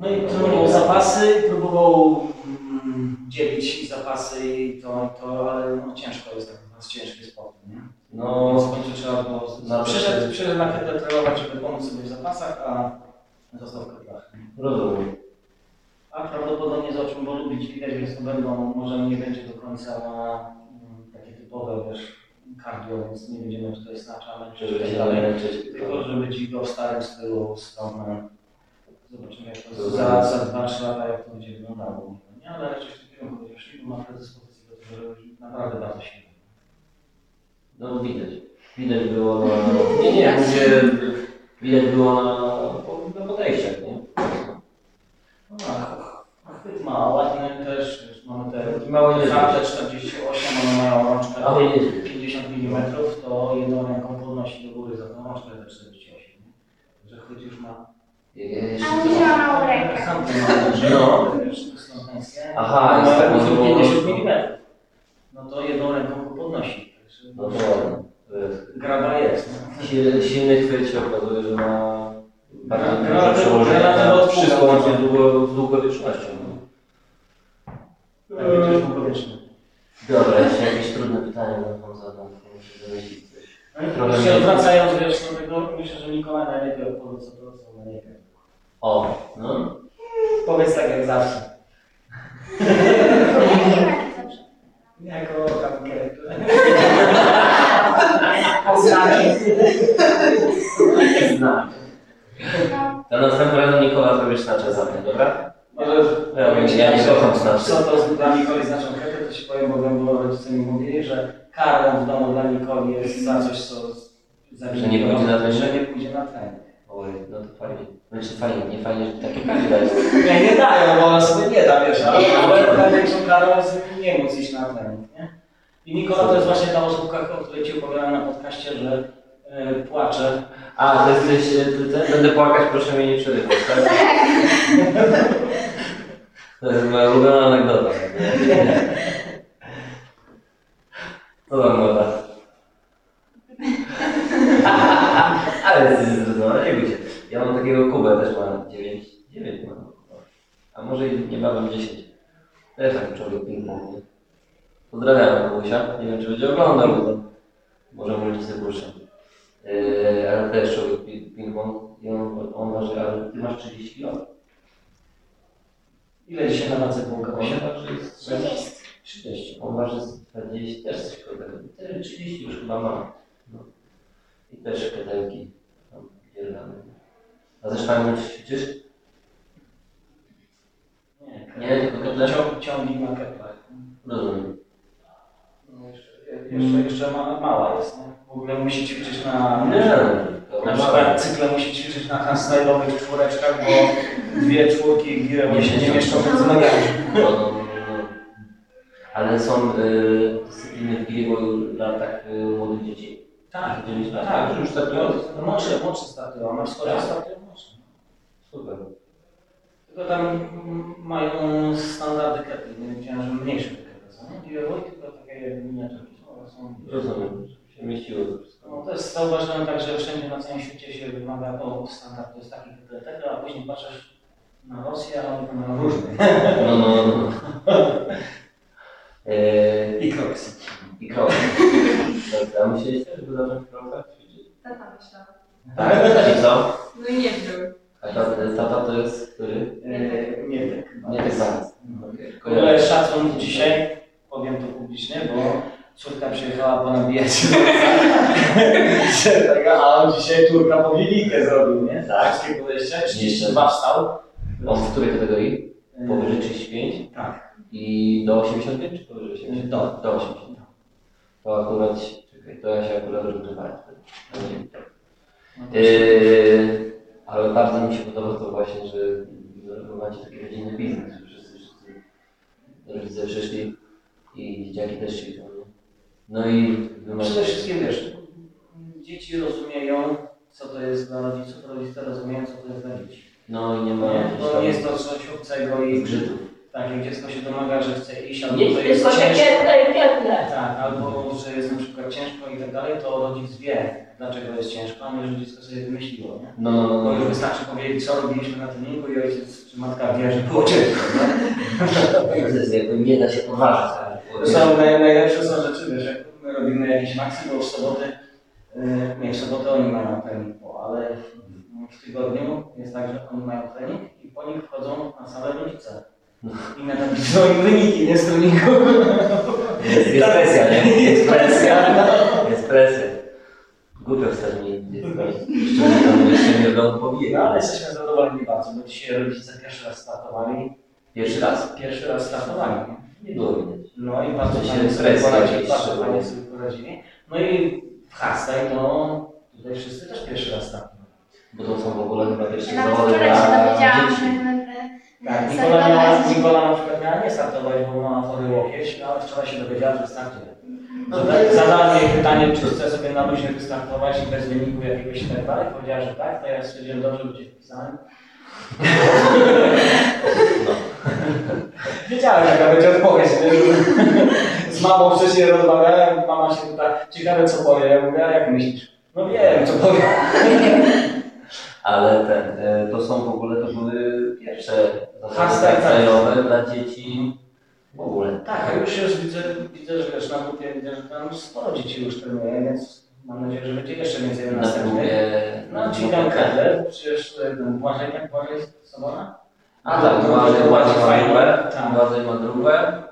No i próbował zapasy, próbował mm, dzielić zapasy i to, to ale no, ciężko jest tak, u nas ciężki sport, nie? No, końcu trzeba było... Na- Przyszedł, przyszedł na ketę trenować, żeby pomóc sobie w zapasach, a został w ketlach. rozumiem. A prawdopodobnie zobaczymy, bo lubić widać, więc to będą, może nie będzie do końca mm, takie typowe, wiesz, cardio, więc nie będziemy tutaj snacza, męczyć tak dalej. Tylko żeby ci go w starym stylu strony. Zobaczymy jak to za, za 2-3 lata jak to będzie wyglądało. Nie, ale raczej w tym kierunku będzie szli, bo ma predyspozycję do tego, że naprawdę bardzo silny. No widać. Widać było na... *laughs* Nie, nie, mówię... Widać było na, na podejściach, nie? No, chwyt ma ładny też, mamy te Hable 48, one mają rączkę Ale nie 50 mm, to jedną ręką podnosi do góry za tą rączkę te 48. nie? Że chwyt już ma A nie ma małą rękę. Sam to ma, No. Aha, jest tak, no to- 50 mm. No to jedną ręką go podnosi. Także No to. Graba jest. no. Silny, chwyt się okazuje, że ma bardzo duże gra- przełożenie wszystko łącznie z długo- z długowiecznością. no. Długowieczny. Dobra, jeszcze jakieś trudne pytania na wam zadam, to muszę wymyślić coś. Mniej. wracając wiesz, do tego, myślę, że Nikola najlepiej odpowie co to, co najlepiej. O, no. Powiedz tak jak zawsze. Jako tam Poznanie. Znak. To następnym razem Nikola zrobisz znaczy za mnie, dobra? Może Ja, ja nie kocham znaczy. Co to dla Nikoli znaczą to się powiem, bo rodzice mi mówili, że karą w domu dla Nikoli jest za coś, co za Że nie pójdzie na trening? Że nie pójdzie na trening. Oj, no to fajnie. Znaczy fajnie, nie fajnie, że takie kary dają. Nie, nie dają, bo ona sobie nie da, wiesz, ale ale największą karą jest nie móc iść na trening, nie? I Nikola to jest właśnie ta osobka, o której Ci opowiadałem na podcaście, że e, płacze. A, to jesteś, e, ty, ty, będę płakać, proszę mnie nie przerywać, tak? To jest moja ulubiona anegdota. Co tam młoda? Ale jesteś zrozumiała, nie bój się. Ja mam takiego Kubę, też ma 9, 9 mam. A może i niebawem 10. Też taki człowiek ping-pong. nie? Nie wiem, czy będzie oglądał, bo to może mu rodzice puszczą. Yy, ale też ping-pong i on, on waży, ale ty masz 30 kg. Ile dzisiaj na wadze było On waży z 30. 30. On waży z 40, też coś koło tego. Te 30 już chyba ma. No. I też ketelki. Tam pierdolone. A ze też ćwiczysz? Nie, Nie, tylko ketle? Cią- ciągnik na ketlach. Rozumiem. No jeszcze, jeszcze, ma, mała jest, nie? W ogóle musi ćwiczyć na... Nie, Na przykład cykle musi ćwiczyć na handstyle'owych czwóreczkach, bo dwie czwórki girowe się nie mieszczą między nogami. No, no, no, no. Ale są y, dyscypliny w biegu dla tak y, młodych dzieci. Tak, 9 lat. tak, już tak no, młodsze, młodsze startują, a na wschodzie Tak. młodsze. Super. Tylko tam mają standardy ketli, nie wiedziałem, że mniejsze te ketle są, nie? Girowe, tylko takie miniaturki są, ale są Rozumiem. Się mieściło to wszystko. No to jest zauważyłem tak, że wszędzie na całym świecie się wymaga o standard, to jest taki tego, a później patrzysz na Rosję, a oni tam mają różne. No, no, no. Yy, I kroksy. I krok. Dobra, a myśleliście, żeby zacząć krokach ćwiczyć? Tata myślała. Tak, i co? No i nie wziął. A tata, tata to jest który? Yy, nie tak. Nie tak ogóle szacun dzisiaj, powiem to publicznie, bo córka przyjechała ponabijać tego, *laughs* a on dzisiaj turka po linijkę zrobił, nie? Tak. Wszystkie podejścia, 32 wstał. W której kategorii? Powyżej 35 Tak. i do 85 czy powyżej 85? Do. Do 80. To akurat, czekaj, to ja się akurat rozgrywałem wtedy. No Yy, ale bardzo mi się podoba to właśnie, że macie taki rodzinny biznes, że wszyscy, wszyscy rodzice przyszli i dzieciaki też ćwiczą, nie? No i. Przede wszystkim wiesz, dzieci rozumieją, co to jest dla rodziców, rodzice rozumieją, co to jest dla dzieci. No i nie ma Nie? To nie jest to coś obcego i zgrzytów. tak, jak dziecko się domaga, że chce iść, albo Nie to jest tylko ciężko, i ketle. tak, albo że jest na przykład ciężko i tak dalej, to rodzic wie, dlaczego jest ciężko, a nie, że dziecko sobie wymyśliło, nie? No, no, no. Bo już no. wystarczy powiedzieć, co robiliśmy na treningu i ojciec czy matka wie, że było ciężko, nie? *laughs* To jest jakby nie da się podważyć. To są naj, najlepsze są rzeczy, wiesz, jak my robimy jakieś maksy, bo w sobotę, yy, nie w sobotę oni mają trening, bo, ale w, tygodniu jest tak, że oni mają trening i po nich wchodzą na salę rodzice. I na tam są im wyniki, nie z treningu. Jest, jest presja, nie? Jest presja, no. Jest presja. Głupio wstać mi. Jeszcze domu pobije. No ale jesteśmy zadowoleni bardzo, bo dzisiaj rodzice pierwszy raz startowali. Pierwszy raz? Pierwszy raz startowali, nie? Nie było widać. No i bardzo To się poradzili, bardzo sobie poradzili. No i w Hastaj to tutaj wszyscy też pierwszy raz startują. Bo to są w ogóle chyba pierwsze Ja nawet zawody dla dowiedziałam, dzieci. Tak, Nikola, miała, startować. Nikola na przykład miała nie startować, bo ma chory łokieć, no ale wczoraj się dowiedziała, że startuje. Zada- Zadałem jej pytanie, czy chce sobie na luźnie wystartować i bez wyniku jakiegoś i tak dalej. Powiedziała, że tak, to ja stwierdziłem, dobrze, bo cię wpisałem. *laughs* *laughs* Wiedziałem, jaka będzie odpowiedź. nie? Z mamą wcześniej rozmawiałem, mama się pyta, ciekawe co powie. Ja mówię, a jak myślisz? No wiem, co powie. *laughs* Ale ten, e, to są w ogóle, to były pierwsze Hashtag, tak. trajowe dla dzieci w ogóle. Tak, a już już widzę, widzę, że wiesz, na grupie widzę, że tam sporo dzieci już trenuje, więc mam nadzieję, że będzie jeszcze więcej na Na następnych. grupie... No, ci tam Kedler, przecież ten Błażej, jak Błażej Sobona? A tak, Błażej, grupę, Tak. Błażej ma grupę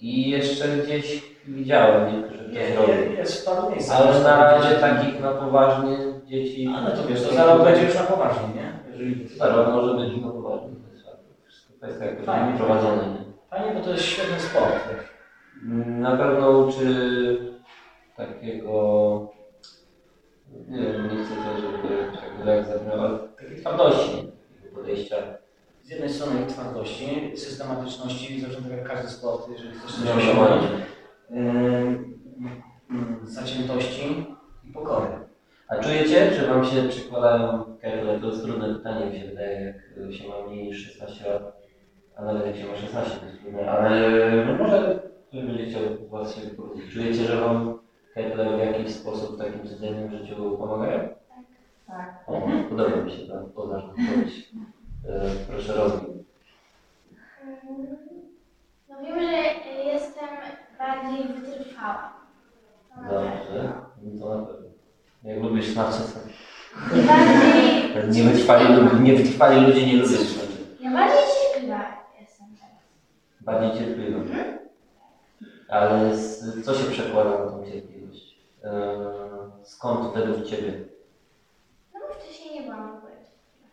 i jeszcze gdzieś widziałem, nie, że Nie, nie, jest paru. Ale na razie takich na poważnie dzieci... Ale to wiesz, to zaraz będzie już na poważnie, nie? Jeżeli Zaraz może być na poważnie. to jest jakoś Fajnie. prowadzone. Nie? Fajnie, bo to jest świetny sport. wiesz. Na pewno uczy takiego, nie wiem, nie chcę też, żeby tak jak zabrzmiał, ale takiej twardości, podejścia. Z jednej strony twardości, systematyczności, zresztą tak jak każdy sport, jeżeli chcesz coś osiągnąć, osiągnąć. ym, zaciętości i pokory. A czujecie, że wam się przykładają kerle? To jest trudne pytanie, mi się wydaje, jak się ma mniej niż 16 lat, a nawet jak się ma 16, to jest trudne, ale no może Ktoś będzie chciał Was się wypowiedzieć. Czujecie, że Wam Kepler w jakiś sposób w takim codziennym życiu pomagają? Tak. O, podoba mi się ta odważna odpowiedź. E, Proszę rozwój. No wiem, że jestem bardziej wytrwała. To na pewno. Dobrze, no to na pewno. Jak lubisz znaczy, I bardziej, *laughs* nie wytrwali, ludzie- nie wytrwali ludzie nie lubią znaczy. ja bardziej cierpliwa jestem teraz. Bardziej cierpliwy. Ale z, co się przekłada na tą cierpliwość? E, skąd według Ciebie No bo wcześniej nie byłam w ogóle.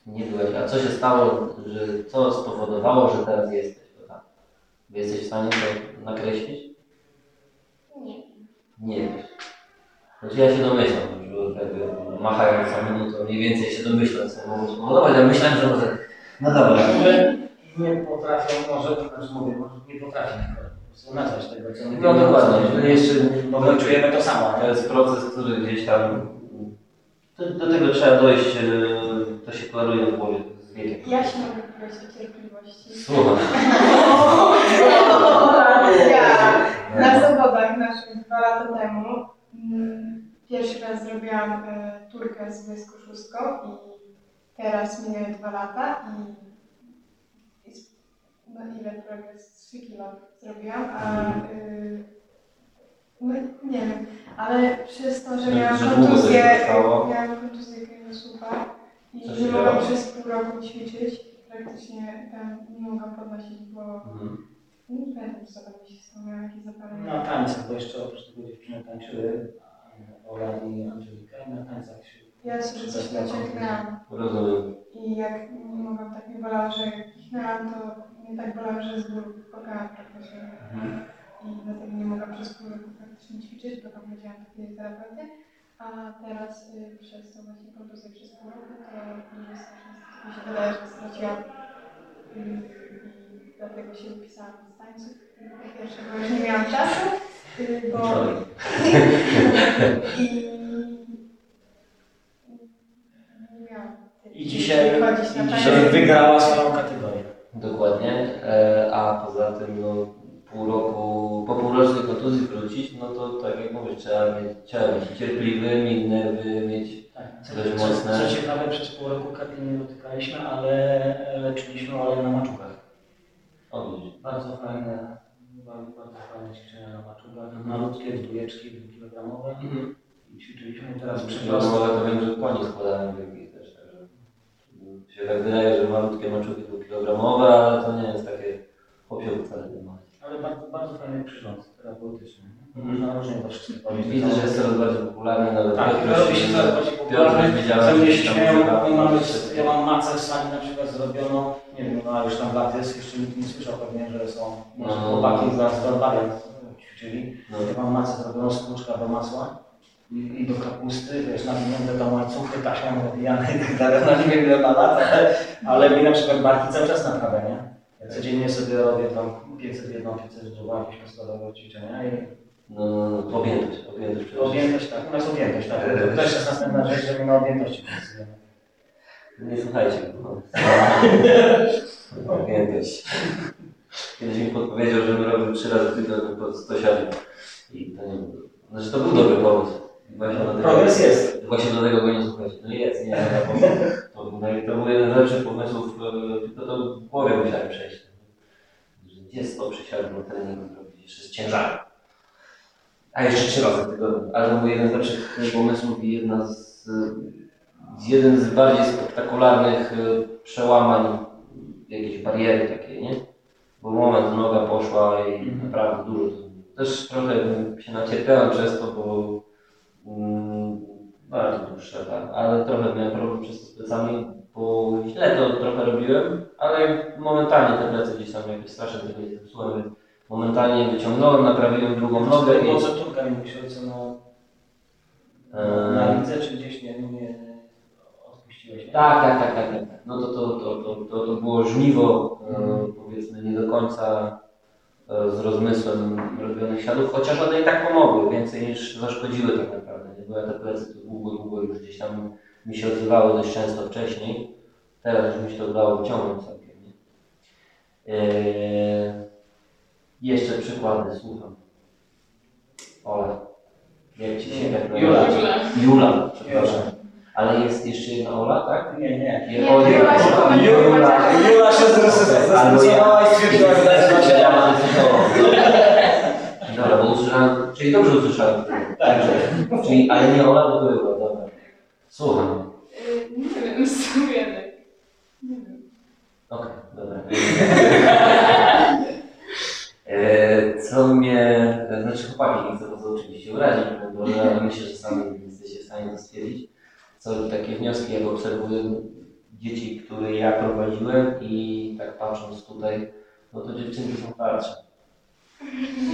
Nie byłeś? A co się stało, że co spowodowało, że teraz jesteś? Tak. Jesteś w stanie to nakreślić? Nie. Nie wiesz. Znaczy ja się domyślam, że jakby machając samemu, to mniej więcej się domyślam, co mogło spowodować, ale myślałem, że może... No dobra. Nie potrafią, może, znaczy mówię, może nie potrafię po prostu nazwać tego, co my No dokładnie, że jeszcze Bo my czujemy to samo, To jest proces, który gdzieś tam. Do, do tego trzeba dojść, e, to się klaruje w głowie z wiekiem. Ja się mogę powiedzieć o cierpliwości. Słucham. Ja na zawodach naszych dwa lata temu mm, pierwszy raz zrobiłam e, turkę z wysku szóstką i teraz minęły dwa lata i, no ile progres? 3 kilo zrobiłam, a y, no nie wiem, ale przez to, że Że- miałam kontuzję, miałam kontuzję kręgosłupa i Co się nie mogłam działo? przez pół roku ćwiczyć, praktycznie tam nie mogłam podnosić, bo Mhm. nie pamiętam co tam się stało, miałam jakieś zapalenie. Na tańcach, bo jeszcze oprócz tego dziewczyny tańczyły, Ola i Angelika, i na tańcach się Ja sobie coś naciągnęłam Rozumiem. i jak nie mogłam, tak mnie bolało, że jak kichnęłam, to mnie tak bolało, że z bólu płakałam praktycznie. Mhm. I dlatego nie mogłam przez pół roku praktycznie ćwiczyć, bo tam chodziłam do fizjoterapeuty. A teraz y, przez to właśnie kontuzję przez pół roku, to dużo strasznie mi się wydaje, że straciłam y, i dlatego się upisałam z tańców. Po pierwsze, bo już nie miałam czasu, y, bo i nie miałam. I dzisiaj, i dzisiaj wygrała swoją kategorię. Dokładnie. E, a poza tym, no, pół roku, po półrocznej kontuzji wrócić, no to tak jak mówisz, trzeba mieć, trzeba być cierpliwy, mieć nerwy, mieć Tak. Dość Co, mocne. co ciekawe, przez pół roku nie dotykaliśmy, ale leczyliśmy Olę na maczugach. odwrócić. Bardzo fajne, bardzo, bardzo fajne ćwiczenia na maczugach. Malutkie, dwójeczki, dwukilogramowe. Mhm. I ćwiczyliśmy teraz przy prostu. to wiem, że koni składają wielkie też, także się tak wydaje, że malutkie maczugi dwukilogramowe, ale to nie jest takie chłopie wcale nie ma. Ale bardzo, bardzo fajny przyrząd terapeutyczny. Mhm. Można różnie to wszystko powiedzieć. Widzę, że jest coraz bardziej popularny, nawet Tak, Piotruś- robi się coraz bardziej popularny. Ze mnie się śmieją, ja mam macę w sali na przykład zrobioną, nie wiem, no a już tam lat jest, jeszcze nikt nie słyszał pewnie, że są może No. chłopaki z wariant ćwiczyli. No, Ja mam macę zrobioną z kłuczka do masła i, i do kapusty, wiesz, nawinięte tam łańcuchy, taśmą nawijane i tak dalej, no nie wiem ile ma lat, ale, ale mi na przykład barki cały czas naprawia, nie? Ja codziennie sobie robię tam 500 jedną, 500 drugą, jakieś podstawowe ćwiczenia i no, no, no, objętość, objętość przede wszystkim. objętość, tak, u nas objętość, tak, to też jest następna rzecz, że my na objętości. Nie słuchajcie. No. *laughs* Objętość. Kiedyś mi podpowiedział, żebym robił trzy razy tygodniu pod 100 siadził. I to nie było. Znaczy to był dobry pomysł. Właśnie dlatego, Progres jest. Właśnie dlatego go nie słuchajcie. No jest, nie. To, no to był jeden z lepszych pomysłów, e, tylko to w głowie musiałem przejść. 100 przysiadów na treningu zrobić, jeszcze z ciężarem. A jeszcze trzy razy tygodniu. Ale to był jeden z lepszych pomysłów i jedna z, jeden z bardziej spektakularnych e, przełamań jakiejś bariery takiej, nie? Bo moment noga poszła i Mhm. naprawdę dużo. Też trochę się nacierpiałem przez to, bo mm, bardzo dłuższe, tak, ale trochę miałem problem przez to z plecami, bo źle to trochę robiłem, ale momentalnie te plecy gdzieś tam jakieś strasznie tego nie zepsułem, momentalnie wyciągnąłem, naprawiłem drugą nogę i... Co Turka musi ojca na, Eee. na lidze, czy gdzieś nie, nie odpuściłeś? Tak, tak, tak, tak, tak. No to, to, to, to, to, to było żniwo, e, powiedzmy, nie do końca e, z rozmysłem robionych siadów, chociaż one i tak pomogły, więcej niż zaszkodziły tak naprawdę. Nie? Bo ja te plecy to długo, długo już gdzieś tam mi się odzywały dość często wcześniej. Teraz już mi się to udało wyciągnąć całkiem. Nie? E, Jeszcze przykłady, słucham. Ola. Jak ci się jak Jula. Jula, przepraszam. Ale jest jeszcze jedna Ola, tak? Nie, nie. Nie, Nie, Jula się komentuje. Jula. Jula się zestresowała i stwierdziła, że Jula. to- Dobra, bo usłyszałem, czyli dobrze usłyszałem. Tak. Czyli, ale nie Ola, tylko Jula, dobra. Słucham. Y, Nie wiem, w sumie. Nie wiem. Okej, dobra. *laughs* E, Co mnie, znaczy chłopaki nie chcę was oczywiście urazić, bo *laughs* myślę, że sami jesteście w stanie to stwierdzić. Co takie wnioski, jak obserwuję dzieci, które ja prowadziłem i tak patrząc tutaj, no to dziewczynki są twardsze.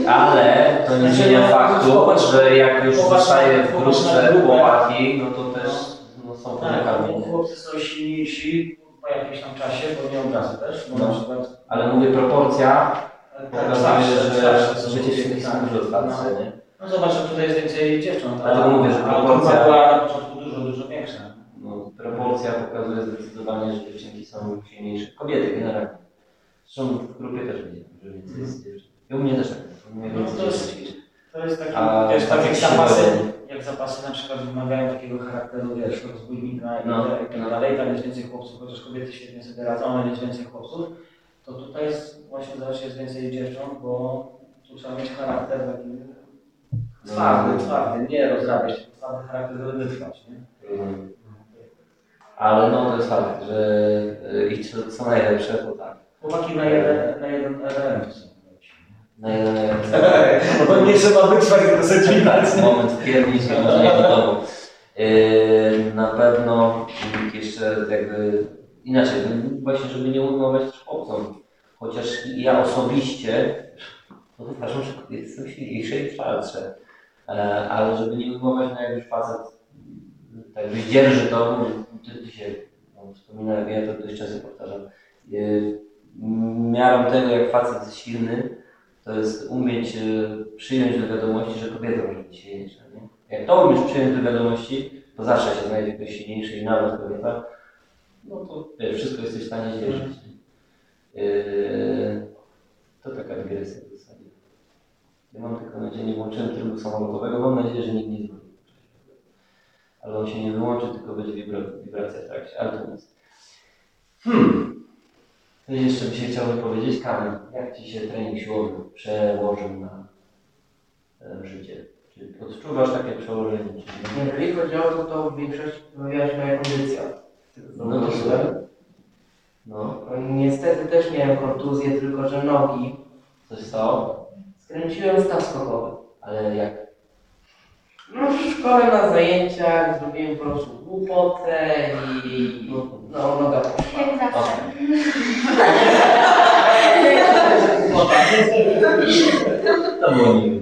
Ale to nie Znaczy, zmienia no, faktu, że jak już zostaje w grupce chłopaki, no to Tak, bo nie? chłopcy są silniejsi po jakimś tam czasie, bo nie od razu też, bo No. na przykład Ale mówię proporcja, tak, pokazuje, że, dziewczynki są kobiety, dużo twardsze, no. nie? No zobacz, że tutaj jest więcej dziewcząt, Dlatego mówię, że proporcja- była na początku dużo, dużo większa. No, proporcja pokazuje zdecydowanie, że dziewczynki są silniejsze. Kobiety generalnie. Zresztą w grupie też widzę, że więcej jest dziewczyn. I u mnie też tak jest. No, to jest-. To jest taki, A wiesz, tak jak zapasy, jak zapasy na przykład wymagają takiego charakteru, wiesz, rozbójnika i, No. tak- i tak dalej, tam jest więcej chłopców, chociaż kobiety świetnie sobie radzą, ale jest więcej chłopców, to tutaj jest właśnie zawsze jest więcej dziewcząt, bo tu trzeba mieć charakter taki twardy, No. twardy, nie rozrabiać, twardy charakter, żeby wytrwać, nie? Mm. Ale no to jest fakt, że y, i co, najlepsze, to tak. Chłopaki na jeden, na jeden element Bo nie trzeba wytrwać, tylko sobie tak, moment pierniczki, może nie wiadomo. Yy, na pewno jeszcze jakby inaczej, no właśnie żeby nie ujmować też chłopcom. Chociaż ja osobiście to uważam, że kobiety są silniejsze i twardsze. E, ale żeby nie ujmować, no jak już facet tak wydzierży to, ty, ty się no, wspominałem, ja to dość często powtarzam, miarą tego jak facet jest silny, to jest umieć e, przyjąć do wiadomości, że kobieta może być silniejsza. Nie? Jak to umiesz przyjąć do wiadomości, to zawsze się znajdzie ktoś silniejszy i nawet kobieta, no to wiesz, wszystko jesteś w stanie zdzierżyć. Yy, to taka dygresja w zasadzie. Ja mam tylko nadzieję, nie włączyłem trybu samolotowego, mam nadzieję, że nikt nie dzwoni. Ale on się nie wyłączy, tylko będzie wibra- wibracja w trakcie, ale to nic. Hmm. To jeszcze by się chciał powiedzieć, Kamil, jak Ci się trening siłowy przełożył na e, życie? Czy odczuwasz takie przełożenie? Czy... Jeżeli chodzi o to, to w większości pojawiła się moja kondycja. No to super. No, No, Niestety też miałem kontuzję, tylko że nogi. coś stało? Skręciłem staw skokowy. Ale jak? No w szkole na zajęciach zrobiłem po prostu głupotę i no noga poszła. Jak zawsze. *laughs* To było miłe.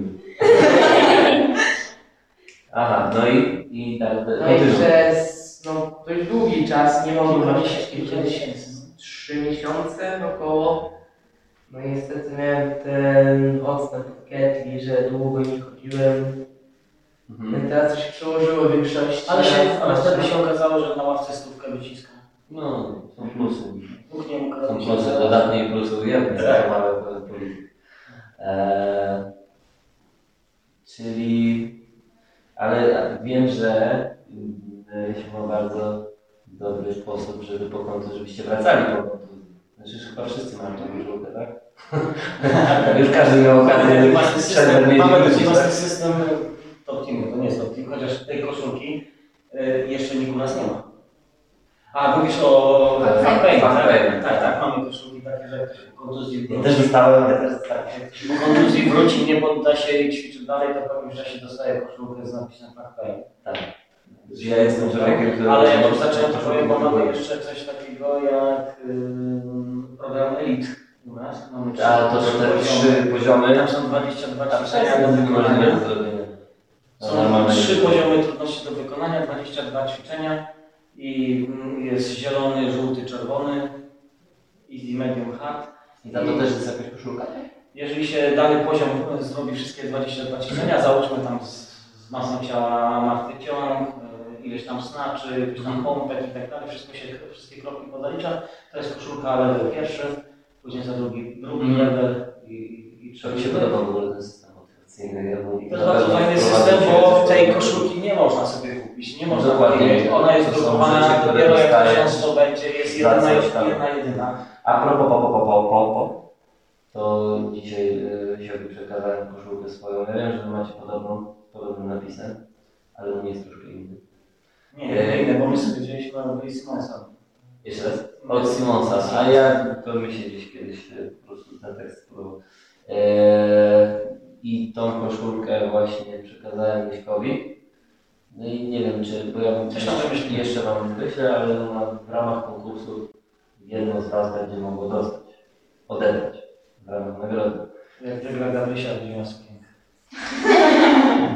Aha, no i, i tak, No i przez no, dość długi czas nie mogłem chodzić kilka trzy miesiące około. No i niestety miałem ten odstęp od ketli, że długo nie chodziłem. Mhm. Teraz to się przełożyło w większości. Ale, się, ale wtedy się okazało, że na ławce stówkę wyciska. No, są plusy. Są plusy dodatnie plusy ujemne, Tak. tak małe polityki. Eee, czyli, ale wiem, że się ma bardzo dobry sposób, żeby po żebyście wracali po kontuzji. Znaczy, chyba wszyscy mają taką żółtę, tak? *laughs* Już każdy miał okazję Własny przed system, mamy tak? system top teamu, to nie jest team, chociaż tej koszulki y, jeszcze nikt u nas nie ma. A, mówisz o Tak, fanpage, tak, tak? fanpage. Tak, tak, mamy koszulki takie, że kontuzji Ja wróci, też dostałem, ja też dostałem. kontuzji wróci, nie podda się i ćwiczy dalej, to po jakimś czasie dostaje koszulkę z napisem fanpage. Tak. Ja jestem człowiekiem, który... Ale jak już zacząłem, to powiem, bo mamy jeszcze coś takiego jak program Elite u nas. Mamy trzy- A to są te trzy poziomy. Tam są 22 Tam ćwiczenia do wykonania. Są trzy poziomy trudności do wykonania, 22 ćwiczenia i jest zielony, żółty, czerwony, easy, medium, hard. I za to też jest jakaś koszulka? Jeżeli się dany poziom e, zrobi wszystkie 22 ćwiczenia, załóżmy tam z, z masą ciała martwy ciąg, e, ileś tam snaczy, ileś tam pompek i tak dalej, wszystko się, wszystkie kroki pozalicza, to jest koszulka level pierwszy, później za drugi, drugi Mhm. level i, i, i To mi się podoba w ogóle ten bym- To jest bardzo fajny system, bo tej koszulki nie można sobie kupić, nie można kupić. Ona jest drukowana dopiero jak dostajesz ksiądz to będzie, jest za jedna, jedyna. A propos po, po, po, po, po, to dzisiaj y, się przekazałem koszulkę swoją. Ja wiem, że macie podobną, podobnym napisem, ale mnie jest troszkę inny. Nie, nie inne, bo my sobie wzięliśmy od Simonsa. Jeszcze raz? Od Simonsa, a ja to mi się gdzieś kiedyś y, po prostu ten tekst podobał. Eee, I tą koszulkę właśnie przekazałem Miśkowi. No i nie wiem, czy, bo ja bym wymyślimy. jeszcze wam wyślę, ale no, w ramach konkursu jedno z was będzie mogło dostać, odebrać w ramach nagrody. Jak wygra Gabrysia, będzie miał sukienkę.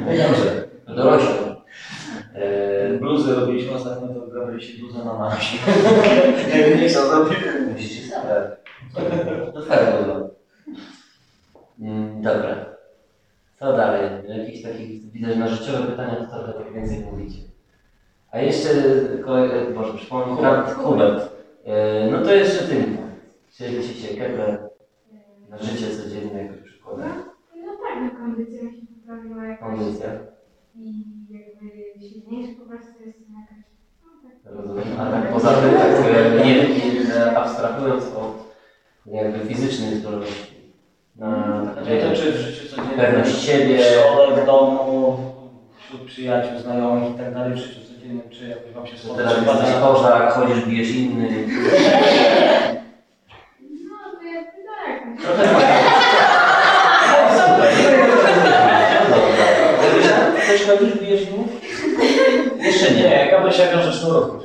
*laughs* Dobrze, dorośli. Eee, Bluzy robiliśmy ostatnio, to Gabrysi bluzę na nasi. Nie wiem, nie co zrobimy. musicie zabrać. To fajnie wygląda. Mm, Dobra. Co dalej? Jakieś takich, widać na życiowe pytania, to trochę tak więcej mówicie. A jeszcze kolega, Boże, przypomnij, Hubert. Hubert. E, no to jeszcze ty mi powiedz. Czy ci się Kepler na życie codzienne jakoś przykłada? No tak, no kondycja mi się poprawiła jakoś Kondycja, i jakby silniejszy po prostu jestem jakaś. No tak. rozumiem. A tak poza tym, tak nie, nie abstrahując od jakby fizycznych zdolności. Na Znaczy, to czy w życiu codziennym, Pewność siebie. w szkole, w domu, wśród przyjaciół, znajomych i tak dalej, w życiu codziennym, czy jakoś wam się spodoba, teraz jesteś kozak, chodzisz, bijesz innych. No to jakby tak. Trochę Też chodzisz, bijesz innych? Jeszcze nie. Nie, Gabrysia wiąże sznurówkę.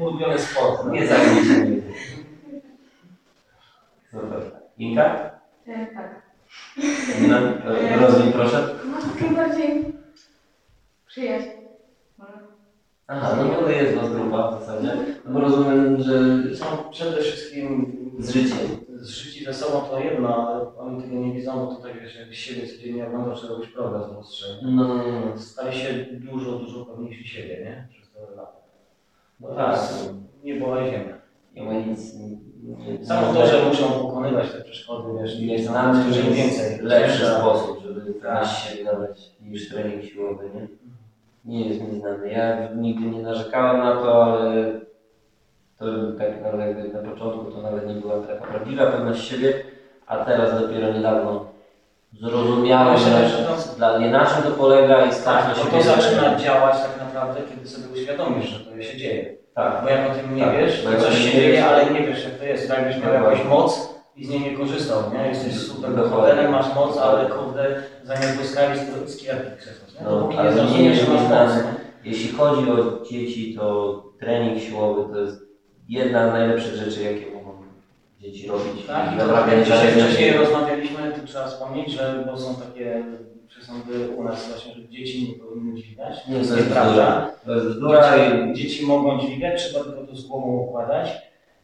Ulubiony sport. Nie zajmij się nigdy. Super. Inka? E, tak. No, rozwij proszę. No takie bardziej przyjaźń. Aha, no to jest was grupa w zasadzie. No bo rozumiem, że Są przede wszystkim z życiem. zżyci ze sobą to jedno, ale oni tego nie widzą, bo to tak wiesz, jak siebie codziennie oglądasz, to robisz progres w lustrze. No, no, no, no. Stali się dużo, dużo pewniejsi siebie, nie? Przez te lata. No tak. Nie była ziemia. Nie ma nic. Samo to, że muszą pokonywać te przeszkody, wiesz, nie znamy którzy im więcej, lepszy sposób, żeby Tak. na siebie dawać niż trening siłowy, nie? Nie jest mi znany. Ja nigdy nie narzekałem na to, ale to tak nawet na początku to nawet nie była taka prawdziwa pewność siebie, a teraz dopiero niedawno zrozumiałem, że to- dla nie na czym to polega i stać Tak, na bo siebie. to zaczyna działać tak naprawdę, kiedy sobie uświadomisz, że to się dzieje. Tak. Bo jak o tym nie Tak, wiesz, to coś się dzieje, to- ale nie wiesz jak to jest. Tak jakbyś miał Dokładnie. jakąś moc i z niej nie korzystał, nie? Jesteś super Dokładnie. bohaterem, masz moc, ale kurde, za nią błyskawic to z kijarki krzesłasz, nie? No, nie zrozumiesz, masz moc. Jeśli chodzi o dzieci, to trening siłowy to jest jedna z najlepszych rzeczy, jakie mogą dzieci robić. Tak, i to tak jak dzisiaj wcześniej rozmawialiśmy, tu trzeba wspomnieć, że bo są takie przesądy u nas właśnie, że dzieci nie powinny dźwigać. Nie, To jest nieprawda. Dzieci, dzieci mogą dźwigać, trzeba tylko to z głową układać.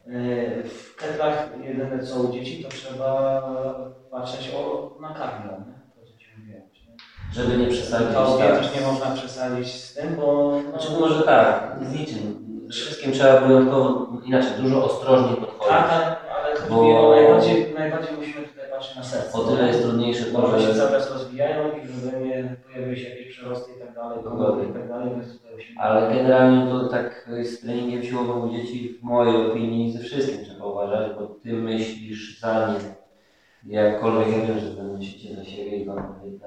Yy, W ketlach jedyne co u dzieci, to trzeba patrzeć o, na karmię, nie? To co ci mówiłem. nie? żeby nie przesadzić. To tak. też nie można przesadzić z tym, bo no, Znaczy, może tak, z niczym. Z wszystkim trzeba wyjątkowo, inaczej, dużo ostrożniej podchodzić. tak, ale, ale bo... najbardziej, najbardziej musimy patrzeć na serce. O tyle jest trudniejsze to, one się że... cały czas rozwijają i żeby nie pojawiły się jakieś przerosty i tak dalej, Dokładnie. i tak dalej, więc tutaj musimy... Ale generalnie to tak z treningiem siłowym u dzieci, w mojej opinii, ze wszystkim trzeba uważać, bo ty myślisz za nie. Jakkolwiek ja wiem, że wy myślicie za siebie i wam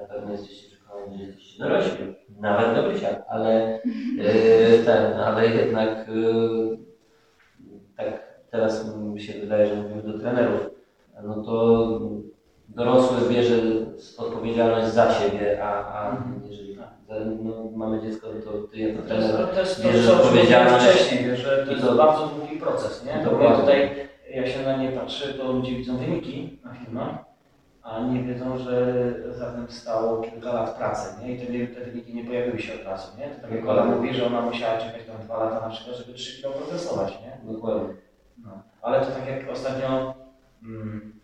na pewno jesteście przekonani, że jesteście dorośli. Nawet Gabrysia, ale *laughs* yy, ten, ale jednak yy, tak teraz mi się wydaje, że mówimy do trenerów, no to dorosły bierze odpowiedzialność za siebie, a, a Mhm. jeżeli no, mamy dziecko, no to ty jako To jest, trener to jest to, bierzesz co mówiłem odpowiedzialność. wcześniej, że to jest to- bardzo długi proces, nie? To ja tutaj, jak się na nie patrzy, to ludzie widzą wyniki na filmach, a nie wiedzą, że za tym stało kilka lat pracy, nie? I te, te wyniki nie pojawiły się od razu, nie? To tak jak Ola mówi, że ona musiała czekać tam dwa lata na przykład, żeby 3 kilo progresować, nie? Dokładnie. No. Ale to tak jak ostatnio, mm,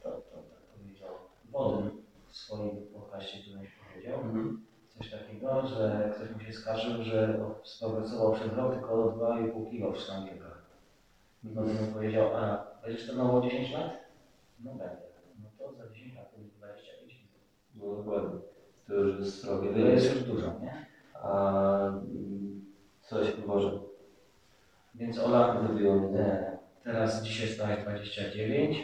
kto to tak powiedział, Wodyn w swoim podcaście którymś powiedział, Mhm. coś takiego, że ktoś mu się skarżył, że sprogresował przez rok tylko 2,5 kg w sztangielkach. I on mu powiedział, a będziesz trenował 10 lat? No będzie. No to za 10 lat będzie 25 minut. No dokładnie. To już jest srogie To jest już dużo, nie? A mm, coś może Więc Ola, wybiło mnie. E, teraz dzisiaj staje 29,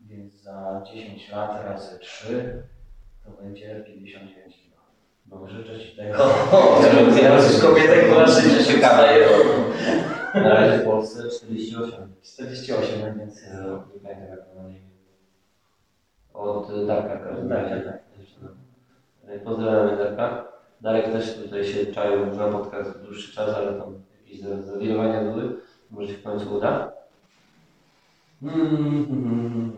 więc za 10 lat razy 3 to będzie 59 kg. No życzę Ci tego. Teraz już kobietę, która życie się kameje. Na razie w Polsce 48. 48, no więc Nie pamiętam jak ona na. Od y, Darka Darka, tak. Y, Pozdrawiamy Darka. Darek też tutaj się czaił na podcast dłuższy czas, ale tam jakieś za- zawirowania były. Może się w końcu uda. Mm,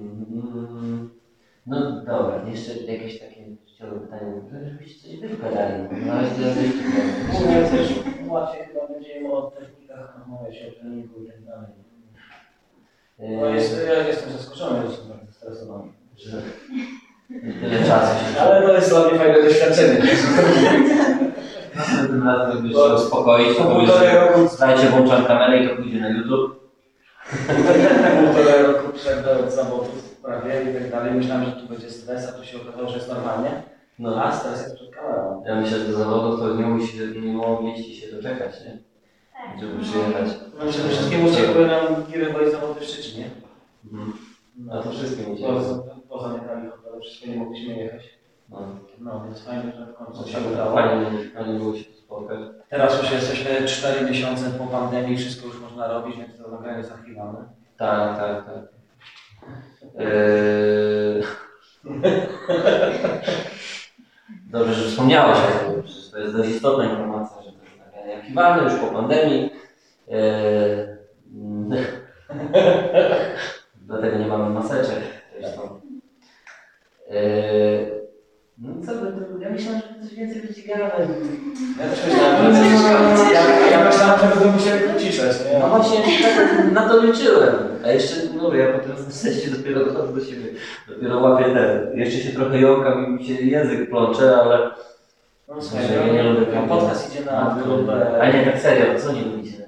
No dobra, jeszcze jakieś takie życiowe pytanie. Żebyście coś wygadali. *laughs* Na razie to Głównie też łatwiej chyba będzie o technikach rozmawiać o treningu i tak dalej. No nie. jest, ja jestem zaskoczony, że jestem bardzo stresowany. Że tyle czasu się *laughs* Ale to jest dla mnie fajne doświadczenie. *laughs* Następnym razem jakbyś się uspokoić, to Po powiesz, że dajcie włączam kamerę i to pójdzie na YouTube. Półtorej roku przed od zawodów prawie i tak dalej. Myślałem, że tu będzie stres, a tu się okazało, że jest normalnie. No, A stres jest przed kamerą. ja myślę, że do zawodów to nie, musi, nie mogliście się doczekać, nie? Tak. Żeby przyjechać. No przede wszystkim uciekły nam giry, bo jest zawody w Szczecinie. Mhm. A No to wszystkim uciekło. poza metami hotelu wszystko nie mogliśmy jechać. No. No więc fajnie, że w końcu się Fajnie, udało. fajnie, fajnie było się. Teraz już jesteśmy 4 miesiące po pandemii, wszystko już można robić, więc to nagranie jest archiwalne. Tak, tak, tak. Eee... *laughs* Dobrze, że wspomniałeś o tym, to jest dość istotna informacja, że to jest nagranie archiwalne już po pandemii. Eee... *laughs* Dlatego nie mamy maseczek. Eee... No co, wy, to- ja myślałem, że coś więcej będzie gadać. Ja też myślałem, że ja, ja myślałem, że będę musiał uciszać, nie? No właśnie, tak na to liczyłem. A jeszcze, no ja po tym sesie dopiero dochodzę do siebie. Dopiero łapię ten. Jeszcze się trochę jąkam i mi się język plącze, ale... No słuchaj, ja nie lubię ten podcast idzie na grubę. nie, tak serio, co nie lubicie?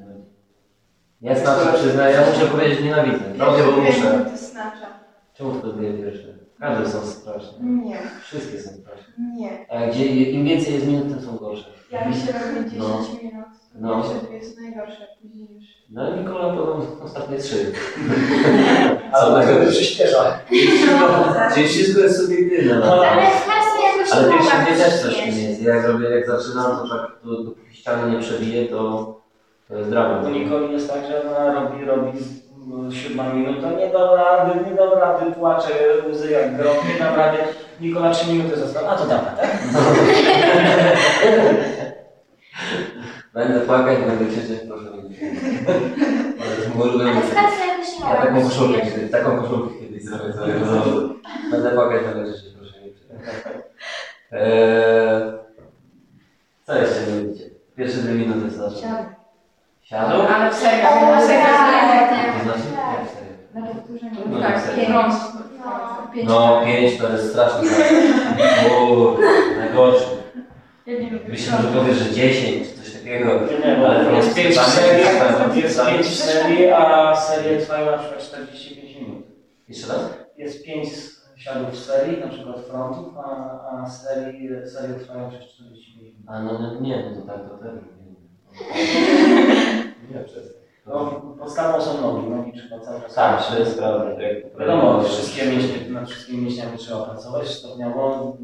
Ja znaczy przyznaję, ja muszę powiedzieć nienawidzę. Robię, bo muszę. Czemu to dwie pierwsze? Każde są straszne. Nie, Wszystkie są straszne. nie. A gdzie, im więcej jest minut, tym są gorsze. Jak się robi 10 No. minut, No. pierwsze dwie są najgorsze, później już. No Nikola podał ostatnie trzy. *laughs* Ale tak to przyspiesza. Czyli wszystko jest subiektywne. No. Ale Ale mogła pierwsze dwie też coś nie jest. Ja jak robię, jak zaczynam, to tak to, dopóki ściany nie przebije, to, to jest dramat. U Nikoli jest tak, że ona robi, robi siódma minuta, nie dam rady, nie dam rady, płacze, łzy jak grom, nie dam rady. Nikola trzy minuty została, a to dam radę. *laughs* Będę płakać, będę krzyczeć, proszę mnie. Ale jakoś nie Ja taką koszulkę kiedyś, taką koszulkę kiedyś zrobię sobie. No. *laughs* Będę płakać, będę krzyczeć, proszę mnie. Eee, co jeszcze nie lubicie? Pierwsze dwie minuty znaczy? Siadł. Siadł? Ale w serio, na serio, tak. To znaczy? Jak serio? na. No, tak, serio. pięć. No. Pięć. No, pięć to jest straszny Uuu, lubię. Myślę, że powiesz, że 10 czy coś takiego. Nie, bo Ale jest to pięć jest serii, tak, jest tak. pięć serii, a serie trwają na przykład 45 minut. Jeszcze raz? Jest pięć siadów serii, na przykład frontów, a, a serii, serie trwają przez 45 minut. A no, no nie, no to tak, to też. *laughs* Nie, przez. No, podstawą są nogi, nogi trzeba cały czas Tak, to jest prawda. Wiadomo, wszystkie mięśnie, nad wszystkimi mięśniami trzeba pracować stopniowo.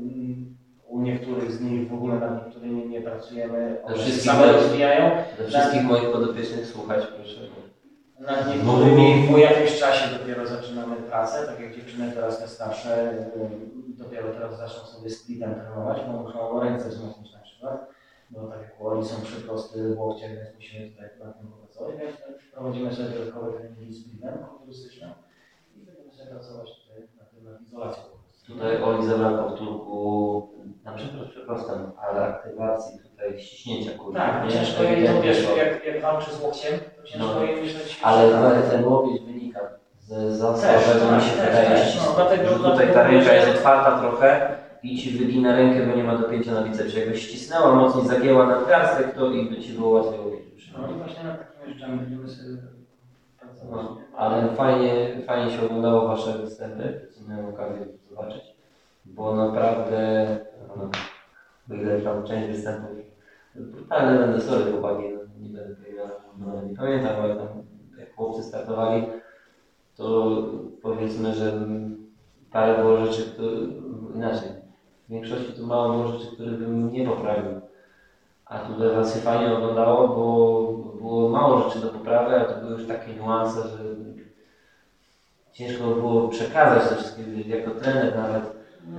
U niektórych z nich w ogóle nad niektórymi nie pracujemy, one się same rozwijają. Do wszystkich moich podopiecznych słuchać, proszę. Nad niektórymi po jakimś czasie dopiero zaczynamy pracę, tak jak dziewczyny teraz te starsze dopiero teraz zaczną sobie splitem trenować, bo muszą ręce wzmocnić na przykład, bo tak jak u Oli są przyprosty w łokciach, więc musimy tutaj nad tym popracować, więc prowadzimy sobie dodatkowe treningi splitem kulturystyczne i będziemy sobie pracować tutaj nad tym, nad izolacją. Tutaj Oli zabrał powtórku, na przykład przepraszam, ale aktywacji tutaj ściśnięcia kurwa. Tak, nie? ciężko jej to wiesz, jak, jak walczy z łokciem, to ciężko No. jej myśleć. Ale ale ten łokieć wynika z zasłabego tak, mi się wydaje. No, dlatego- że tutaj ta ręka że- jest otwarta trochę i ci wygina rękę, bo nie ma dopięcia na bicepsie. Jakbyś ścisnęła mocniej, zagięła nadgarstek, to i by ci było łatwiej łokieć No i właśnie nad takimi rzeczami będziemy sobie pracować. No, ale fajnie, fajnie się oglądało Wasze występy, co miałem okazję zobaczyć, bo naprawdę, no, tam część występów, brutalne będę, sorry chłopaki, nie będę powiedział, no, nie pamiętam, ale tam jak chłopcy startowali, to powiedzmy, że parę było rzeczy, które, inaczej, większości to mało było rzeczy, które bym nie poprawił. A tutaj was się fajnie oglądało, bo było mało rzeczy do poprawy, a to były już takie niuanse, że ciężko było przekazać to wszystko, jako trener nawet.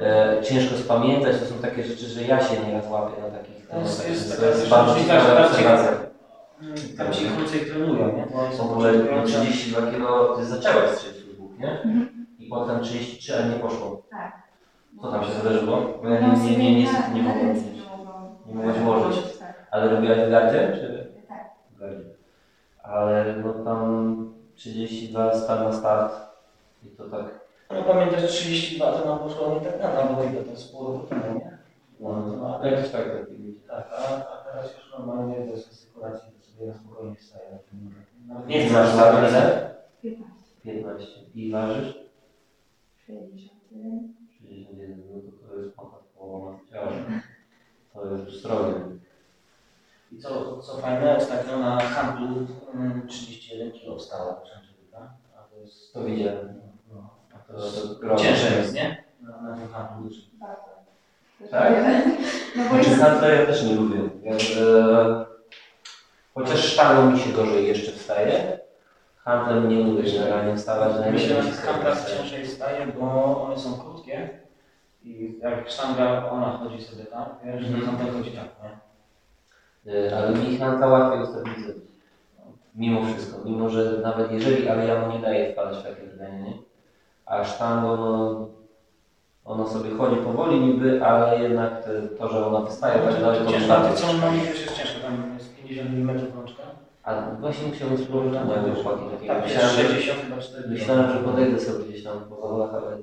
E, ciężko spamiętać, to są takie rzeczy, że ja się nieraz łapię na takich No, jest- jest to taka jest różnica, że tam obserwacja. Tam ci krócej trenują, nie? W są ogóle początkujący. 32 kg, ty zaczęłaś strzelić w dwóch, nie? Mhm. I potem 33, a nie poszło. Tak. Co tam się zdarzyło? Bo ja No, nie, nie, nie, nie, sobie nie, na- na mogłem ręce mieć. mogłam. Nie mogłaś ułożyć. Tak. Ale robiłaś w gardzie, czy? Tak. Ale no tam 32 star na start i to tak. No pamiętaj, że 32 to nam poszło nie tak dawno, bo ile to jest pół roku temu, nie? No, no, ale jakoś tak tak. tak, a, a teraz już normalnie bez asykuracji to sobie na spokojnie wstaje na tym Nie nie masz ile? 15. 15. I ważysz? 61. 61, no to to jest ponad ciała. To jest już srogie. I co, co fajne, ostatnio na handlu mm, 31 kg wstała Czerczewika, a to jest... To widziałem. No, To, to ciężej jest, nie? Na, na tym handlu. Bardzo. Tak? *laughs* No bo Znaczy jest... handla ja też nie lubię. Ja, e, chociaż sztangą mi się gorzej jeszcze wstaje. Handlem nie lubię generalnie wstawać. Myślę, że handlach wstaje. ciężej staje, bo one są krótkie i jak sztanga, ona chodzi sobie tam, wiesz, Mhm. handel chodzi tak, nie? E, Ale mi handla łatwiej ustabilizować. Mimo wszystko. Mimo, że nawet jeżeli, ale ja mu nie daję wpadać w takie zdanie, nie? A sztangą, no, ona sobie chodzi powoli niby, ale jednak to, że ona wystaje tak To, daleko wystaje. to co mam też jest ciężko, tam jest 50 mm rączka. A właśnie musiałbym spróbować na moje chłopaki takiego. Tak, jest Myślałem, że 60 chyba 40. Myślałem, że podejdę sobie gdzieś tam po zawodach, ale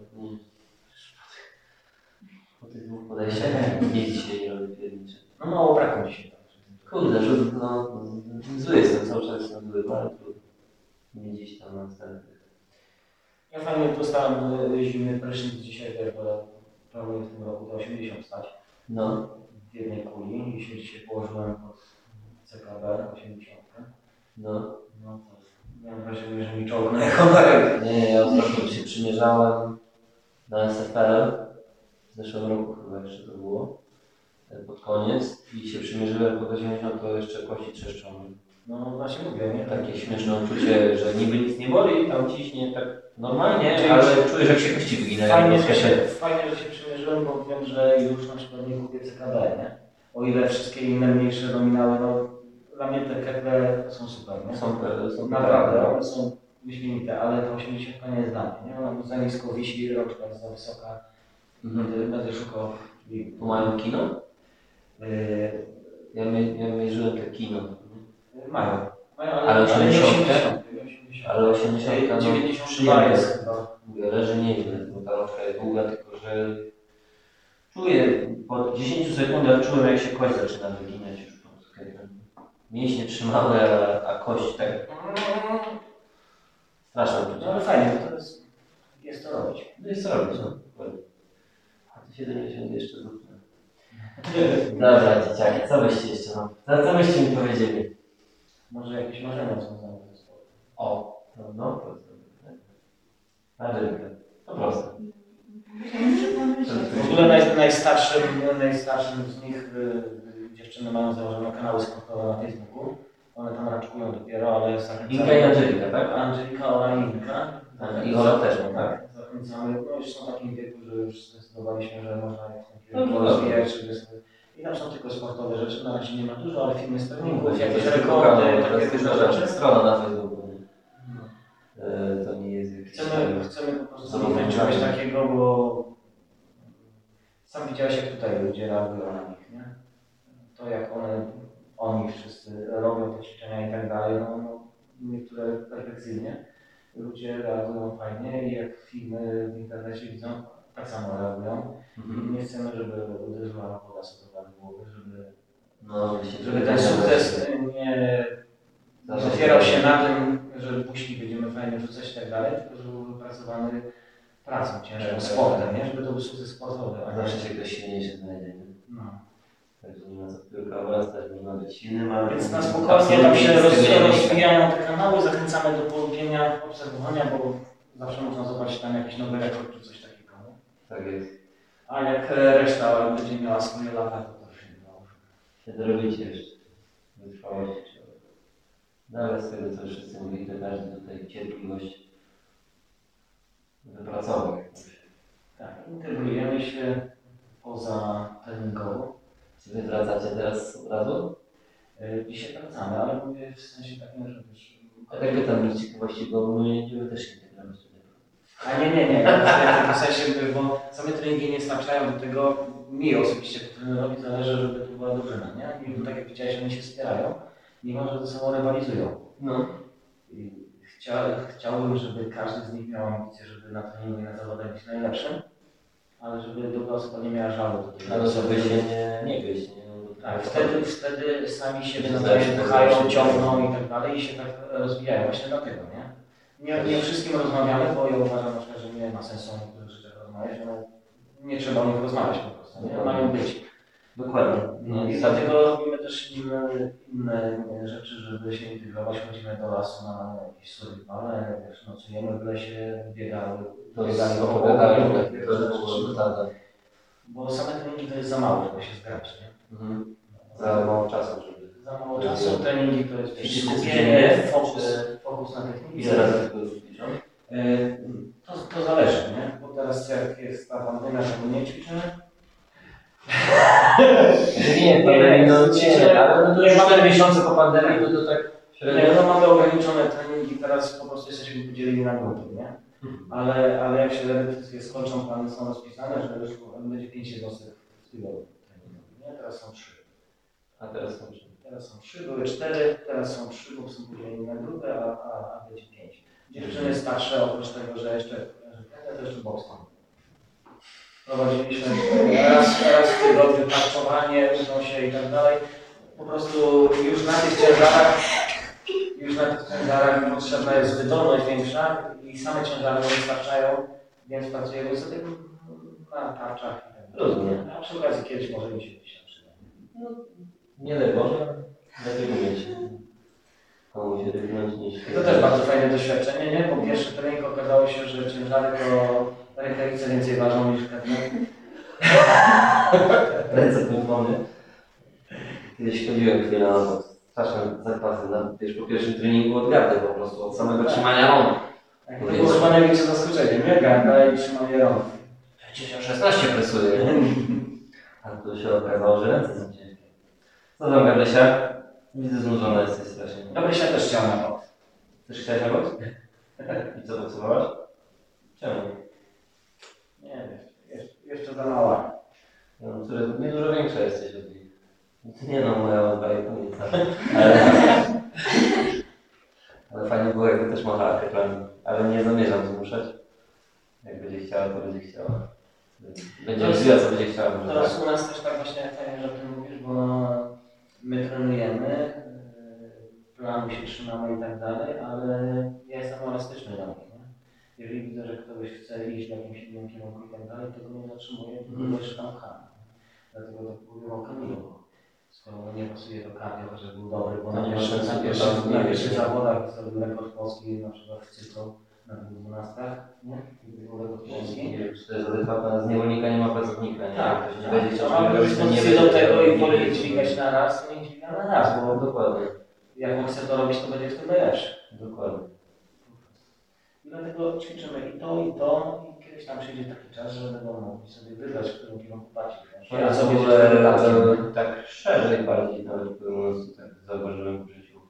dwóch podejściach nic dzisiaj nie robię piernicze. No mało brakło dzisiaj. Kurde, że no, zły jestem cały czas jestem zły, ale trudno. Nie gdzieś tam na następnych. Ja fajnie dostałem y, zimny prysznic dzisiaj też, bo planuję w tym roku do 80 stać No, w jednej kuli i się dzisiaj położyłem pod CKB 80. no. No to miałem wrażenie, że mi czołg na honorek. Nie, nie, ja ostatnio się przymierzałem na SFL. W zeszłym roku chyba jeszcze to było. e, Pod koniec i się przymierzyłem pod 80, to jeszcze kości trzeszczą. No właśnie mówię, nie? Takie śmieszne uczucie, że niby nic nie boli, tam ciśnie tak normalnie, Czyli- ale czujesz jak się kości wyginają. Fajnie, po że się, fajnie, że się przymierzyłem, bo wiem, że już na przykład nie kupię CKB, nie? O ile wszystkie inne mniejsze nominały, no dla mnie te KKB są super, nie? Są, są Naprawdę, one są wyśmienite, ale to 80 nie jest dla mnie, nie? Ona za nisko wisi, rączka jest za wysoka. Będę, będę szukał Tu mają kino? yy, Ja, my, ja mierzyłem te kino. mają. mają ale, Ale ale nie 80, 80. 80. Ale 80 no, 92 przyjemne. jest. Mówię, leży nieźle, bo ta rączka jest długa, tylko że czuję, po 10 sekundach czułem jak się kość zaczyna wyginać już pod sklepem. Mięśnie trzymały, a, a kość tak straszne No ale fajnie, to jest, jest to robić. No i co robić, no? Dokładnie. A ty 70 jeszcze zupne. Dobra, dzieciaki, co byście jeszcze mam? Co, co byście mi powiedzieli? Może jakieś marzenia związane ze sportem. O, no, no to jest dobre. Angelika, to proste. W ogóle naj, najstarszym, najstarszym z nich y, y, dziewczyny mają założone kanały sportowe na Facebooku. One tam raczkują dopiero, ale. Inka i Angelika, tak? Angelika, Ola i Inka. Tak, I Ola też, no tak? Zachęcamy. No już są w takim wieku, że już zdecydowaliśmy, że można je w tym No, kierunku no, rozwijać. żeby I tam są tylko sportowe rzeczy. Na razie nie ma dużo, ale filmy z treningów, To jakieś rekordy, takie jest różne rzeczy. Strona na Facebooku. No. E, To nie jest jakiś... Chcemy, chcemy po prostu zrobić czegoś takiego, bo sam widziałeś, jak tutaj ludzie reagują na nich, nie? To jak one, oni wszyscy robią te ćwiczenia i tak dalej, no, no niektóre perfekcyjnie. Ludzie reagują fajnie i jak filmy w internecie widzą, tak samo reagują. I Mhm. nie chcemy, żeby uderzyła woda sobie na głowę, żeby, No, żeby ten sukces nie opierał się na tym, że puści będziemy fajnie wrzucać i tak dalej, tylko żeby był wypracowany pracą, ciężką, Tak, tak, sportem, nie? Żeby to był sukces sportowy. A zawsze się ktoś silniejszy znajdzie. nie? No. Także nie ma co piórka wrastać, nie ma być silnym, ale... Więc na spokojnie tam się nie wynika. rozwijają te kanały, zachęcamy do polubienia, obserwowania, bo zawsze można zobaczyć tam jakiś nowy rekord czy coś takiego. nie? Tak jest. A jak e, reszta będzie miała swoje lata, to to się dobrze. Się dorobicie jeszcze. No ale z tego co wszyscy mówili, to każdy tutaj cierpliwość wypracował. Tak, integrujemy się poza treningowo. Czy wy wracacie teraz od razu? E, Dzisiaj wracamy, ale mówię w sensie takim, że wiesz... A tak pytam z ciekawości, bo my nie też nie gramy tutaj. A nie, nie, nie. W sensie, bo same treningi nie starczają do tego, mi osobiście trenerowi zależy, żeby to była drużyna, nie? I tak jak widziałeś, oni się wspierają, mimo że ze sobą rywalizują. No. Chcia, chciałbym, żeby każdy z nich miał ambicje, żeby na treningu i na zawodach być najlepszym, ale żeby osoba nie miała żalu. Ale żeby się nie, nie gryźć, nie? No, Tak, wtedy, wtedy sami siebie Się nawzajem zdaje się. ciągną i tak dalej i się tak rozwijają. Właśnie dlatego, nie? Nie, nie wszystkim rozmawiamy, bo ja uważam że nie ma sensu o niektórych rzeczach rozmawiać, no nie trzeba o nich rozmawiać po prostu, nie? Mają być. Dokładnie. No i dlatego robimy też inne, inne rzeczy, żeby się integrować. Chodzimy do lasu na jakieś survivale, wiesz, nocujemy w lesie, biegały, To biegali jest po opowiadałem, obozie, takie to rzeczy. było totalne. Bo same treningi to jest za mało, żeby się zgrać, nie? Mhm. Za mało czasu, żeby... Za mało czasu, treningi to jest wiesz, skupienie, fokus, fokus na technikę. Ile razy tego ćwiczą? E, To, to zależy, nie? Bo teraz jak jest ta pandemia, my nie ćwiczymy. Nie, nie, no nie, ale no to już mamy- 4 miesiące po pandemii, no to tak Nie, średnio... no mamy ograniczone treningi, teraz po prostu jesteśmy podzieleni na grupy, nie? Ale, ale jak się repetycje skończą, plany są rozpisane, że już będzie 5 jednostek w tygodniu nie? Teraz są 3. A teraz kończę. Teraz są 3, były 4, teraz są 3, bo są podzieleni na grupę, a, a, a będzie 5. Dziewczyny starsze, oprócz tego, że jeszcze, że to jeszcze boks. Prowadziliśmy raz, raz w tygodniu tarczowanie, uczą się i tak dalej. Po prostu już na tych ciężarach, już na tych ciężarach potrzebna jest wydolność większa i same ciężary nie wystarczają, więc pracujemy sobie na tarczach. Rozumiem. A przy okazji kiedyś może mi się przyda. Nie daj Boże, lepiej umieć. Komu się ryknąć niż... I to też bardzo fajne doświadczenie, nie? Po pierwszy trening okazało się, że ciężary to rękawice więcej ważą niż pewne. *laughs* Ręce pędzone. Kiedyś chodziłem chwilę na to. Straszne zapasy. Na, wiesz, po pierwszym treningu od gardy po prostu, od samego trzymania rąk. Tak, to było chyba największe zaskoczenie, nie? Garda i trzymanie rąk. Przecież ja 16 presuję. *laughs* A tu się okazało, że ręce są ciężkie. Co tam, Gabrysia? Widzę, znużona jesteś strasznie. Gabrysia też chciała na bok. Też chciałeś na boks? *laughs* I co, boksowałaś? Czemu? Nie, jeszcze, jeszcze za mała. No, które nie dużo większa jesteś od nich. Nie no, moja ma 2,5 nieca. Ale, ale fajnie było, jakby też machała ketlami. Ale nie zamierzam zmuszać. Jak będzie chciała, to będzie chciała. Będzie mówiła, co będzie chciała. może tak. Teraz u nas też tak właśnie fajnie, że o tym mówisz, bo my trenujemy, yy, planu się trzymamy i tak dalej, ale ja jestem elastyczny dla nich? Jeżeli widzę, że ktoś chce iść w jakimś innym kierunku i tak dalej, to go nie zatrzymuję, tylko go jeszcze tam pcham. Dlatego to mówię o Kamilu, bo skoro nie pasuje do cardio, chociaż był dobry, bo na ma pierwszych, na na zawodach zrobił rekord polski, na przykład w cyklu na 12, nie? Rekord polski. Nie wiem, czy to jest adekwatne. Z niewolnika nie ma pracownika. Nie? Tak, tak. będzie To chciał mamy robić, to nie dyspozycję do tego i woli dźwigać na raz, nie dźwiga na raz, bo dokładnie. jak on chce to robić, to będzie w tym najlepszy. Dokładnie. Dlatego ćwiczymy i to, i to, i kiedyś tam przyjdzie taki czas, że będą mogli sobie wybrać, w którym kierunku bardziej kręci. Ja sobie e, tak szerzej bardziej nawet mówiąc, tak zauważyłem w życiu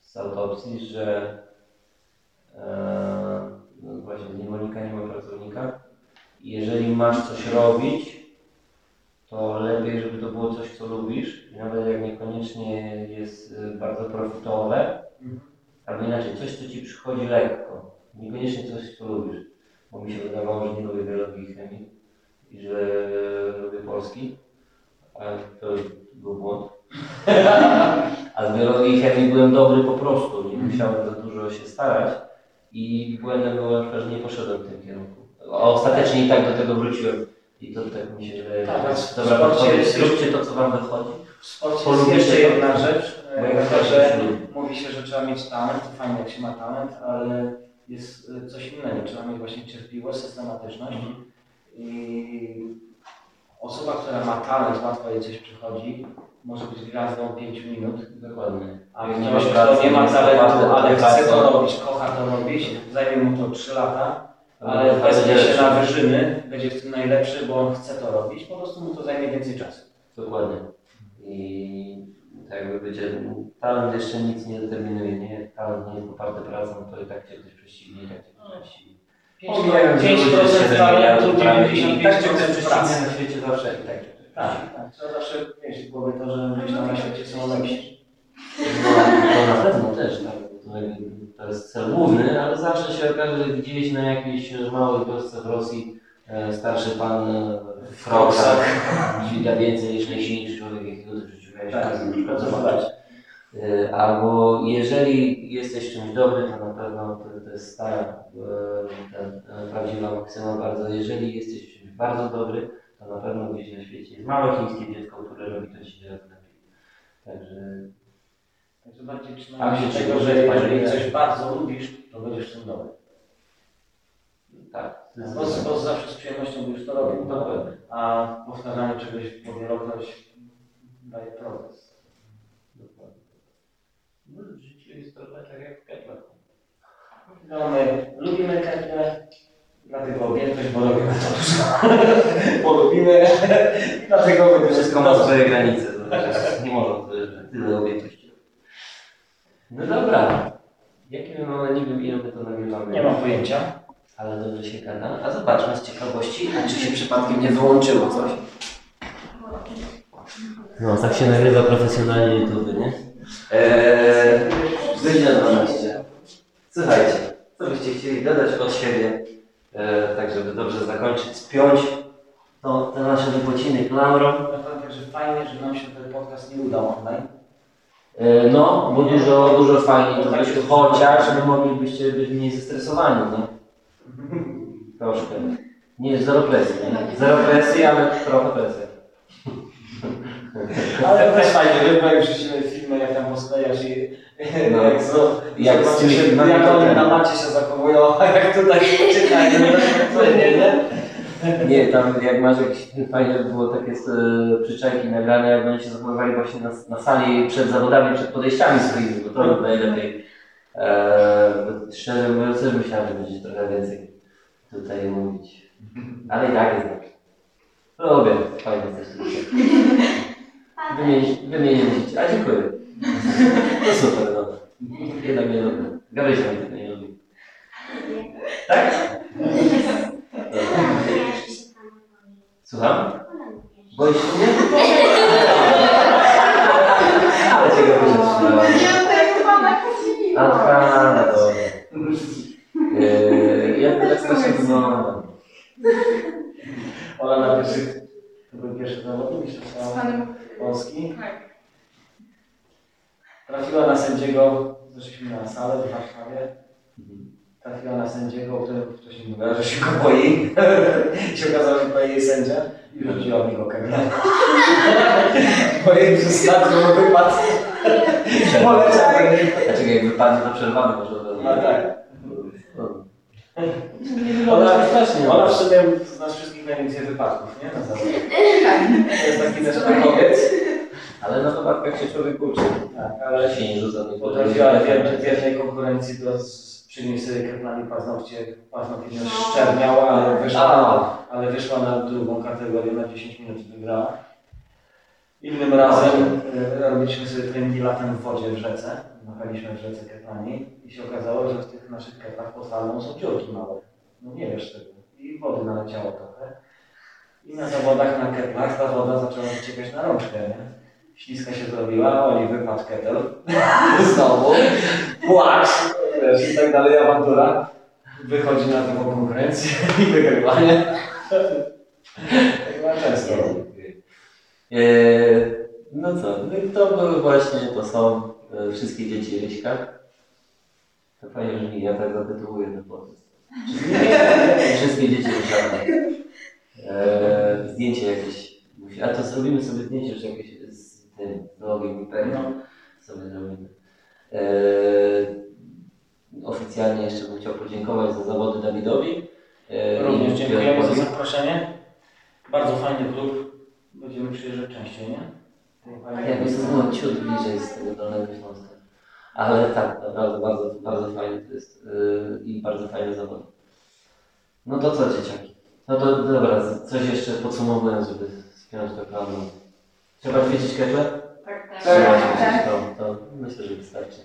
z autopsji, że e, no właśnie z niewolnika nie ma pracownika. Jeżeli masz coś robić, to lepiej, żeby to było coś, co lubisz. I nawet jak niekoniecznie jest e, bardzo profitowe, Mhm. albo inaczej, coś, co ci przychodzi lekko. Niekoniecznie coś, co lubisz. Bo mi się wydawało, że nie lubię biologii i chemii i że lubię polski, ale to był błąd. *laughs* A z biologii i chemii byłem dobry po prostu, nie musiałem za dużo się starać I błędem było na przykład, że nie poszedłem w tym kierunku. A ostatecznie i tak do tego wróciłem. I to tak mi się wydaje. Tak, dobra podpowiedź. Zróbcie to, co wam wychodzi. W sporcie jest jeszcze to? jedna rzecz, Bo e, każdy że mówi się, że trzeba mieć talent, to fajnie jak się ma talent, ale jest e, coś innego, trzeba mieć właśnie cierpliwość, systematyczność i osoba, która ma talent, łatwo jej coś przychodzi, może być gwiazdą 5 minut, Dokładnie. a ktoś, kto nie ma talentu, ale chce to robić, kocha to robić, zajmie mu to 3 lata, ale wezmie się na wyżyny, będzie w tym najlepszy, bo on chce to robić, po prostu mu to zajmie więcej czasu. Dokładnie. I tak jakby będzie, talent jeszcze nic nie determinuje, nie? Talent nie jest poparty pracą, to i tak cię ktoś prześcignie, i tak cię ktoś prześcignie. Pomijając, że 5% ludzie 7 talentu, miliardów, 95% 95% tak cię ktoś prześcignie na świecie zawsze i tak Tak, prześcignie. tak. Trzeba zawsze mieć w głowie to, że gdzieś tam na świecie są lepsi. No, to na pewno też, tak. To, jest cel główny, ale zawsze się okaże, że gdzieś na jakiejś małej wiosce w Rosji e, starszy pan e, w frokach dźwiga więcej niż najsilniejszy człowiek, jakiego ty miałeś Tak. na przykład zobaczyć. E, Albo jeżeli jesteś czymś dobry, to na pewno to, to jest stara, e, e, prawdziwa maksyma bardzo. Jeżeli jesteś czymś bardzo dobry, to na pewno gdzieś na świecie jest małe chińskie dziecko, które robi to ci lepiej. Także Także bardziej A trzymamy się się tego, że że jeżeli coś bardzo lubisz, to będziesz tym dobry. tak. Bo, bo zawsze z przyjemnością będziesz to robił, Dokładnie. a powtarzanie czegoś powielokroć daje progres. Dokładnie. No, w życiu jest trochę tak jak w. No my lubimy ketle, dlatego objętość, bo robimy to dużo. *laughs* bo lubimy, *laughs* dlatego będziemy Wszystko ma swoje granice, znaczy nie można tyle objętości. No dobra. Jakie my mamy, nie wiem ile my to nagrywamy. Nie mam pojęcia. Ale dobrze się gada. A zobaczmy z ciekawości, czy się przypadkiem nie wyłączyło coś. No, tak się nagrywa profesjonalnie YouTube, nie? Eee, godzina 12. Słuchajcie, co byście chcieli dodać od siebie, eee, tak żeby dobrze zakończyć, spiąć to, te nasze wypociny klamrą. Powiem tak, że fajnie, że nam się ten podcast nie udał online. E, No, bo dużo, dużo fajniej to wyszło, chociaż wy moglibyście być mniej zestresowani, nie? *laughs* Troszkę. Nie, zero presji, nie? Zero presji, ale trochę presji. Ale też fajnie, że już się filmy, jak tam posklejasz i No. jak, zo, Jak jak, z tymi się, filmami jak to oni na macie się zachowują, *laughs* a jak tutaj czekają, no to tak nie, *laughs* nie? Nie, tam jak masz jakieś, fajne było takie e, przyczajki nagrane, jak oni się zachowywali właśnie na, na sali przed zawodami, przed podejściami swoimi, bo to było najlepiej. E, bo szczerze mówiąc, też myślałem, że będzie trochę więcej tutaj mówić. *laughs* Ale i tak jest dobrze. Lubię, fajnie też wymienić życie. A dziękuję. No super, no. Jednak nie lubię. Gabrysia mnie tylko nie lubi. Tak? Słucham? Boisz się mnie? Ale cię Gabrysia trzymała. Tego. Aha, dobra. Yy, jak to tak strasznie wygląda? Ola na pierwszych, to był pierwszy zawodnik, jeszcze Z stała panem... Polski. Tak. Trafiła na sędziego, zeszliśmy na salę w Warszawie. Trafiła na sędziego, o którym wcześniej mówiła, że się go boi. *laughs* się okazało, że boi jej sędzia i rzuciła w niego kamienia. Bo jej mu wypadł. Poleciał. Dlaczego jak wypadnie to przerwany może od razu. No tak. Ona, strasznie. ona w sumie z nas wszystkich najwięcej wypadków, nie? Na zawodzie. To jest taki też fachowiec. Ale na wypadkach się człowiek uczy. Tak, ale się nie rzuca. nie Potrafiła w wiernej konkurencji do przynieść sobie kreplami paznokcie, paznokieć no. szczerniała, ale wyszła, ale wyszła na drugą kategorię, na 10 minut wygrała. Innym razem y, robiliśmy sobie treningi latem w wodzie w rzece, machaliśmy w rzece i się okazało, że w tych naszych ketlach pod są dziurki małe. No nie wiesz tego. I wody naleciało trochę. I na zawodach na ketlach ta woda zaczęła wyciekać na rączkę, nie? Śliska się zrobiła, Oli wypadł ketel. *laughs* Znowu. Płacz. Wiesz, i tak dalej, awantura. Wychodzi na taką konkurencję *laughs* i wygrywa, nie? Tak ma często. Eee, no co, no to były właśnie, to są e, wszystkie dzieci Ryśka. To fajnie brzmi, ja tak zatytułuję ten podcast. *laughs* Wszystkie dzieci ruszane. Eee, zdjęcie jakieś. musi- A to zrobimy sobie zdjęcie już jakieś z tym vlogiem Imperium. No. Sobie zrobimy. Eee, oficjalnie jeszcze bym chciał podziękować za zawody Dawidowi. Eee, Również dziękujemy za zaproszenie. Bardzo fajny klub. Będziemy przyjeżdżać częściej, nie? Tak, jakby to było ciut bliżej z tego Dolnego Śląska. Ale tak, naprawdę bardzo, bardzo fajny to jest yy, i bardzo fajny zawód. No to co dzieciaki? No to dobra, coś jeszcze podsumowując, żeby spiąć to prawdą. Trzeba ćwiczyć ketle? Tak, tak. Trzeba Tak. ćwiczyć, to, to myślę, że wystarczy.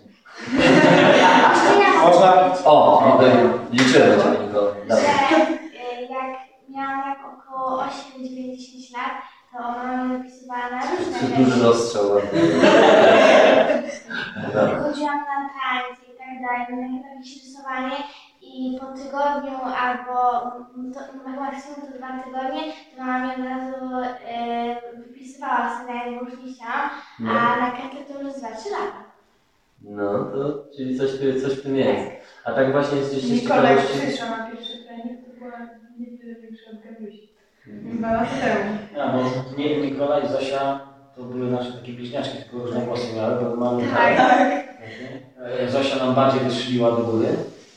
Jeszcze ja mam Można O, no to liczyłem Dawaj. y, jak miałam tak około 8-9 lat, to mama mi napisywała na różne Czy rzeczy. duży rozstrzał. *laughs* Chodziłam na tańce i tak dalej, na jakieś rysowanie i po tygodniu albo mm, to, no, maksimum to dwa tygodnie, to mama mi od razu y, wypisywała sobie jak już nie chciałam, No, a na kartę to już z 2-3 lata. no to czyli coś, coś w tym jest. A tak właśnie jest jeszcze z Nikola jak ciekawości. przyszła na pierwszy trening, to była niewiele większa od Gabriusi. Mhm. Dwa lata temu. Ja, bo nie, Nikola i Zosia to były nasze takie bliźniaczki, tylko różne głosy miały, bo mamy Tak, tak. E, Zosia nam bardziej wystrzeliła do góry.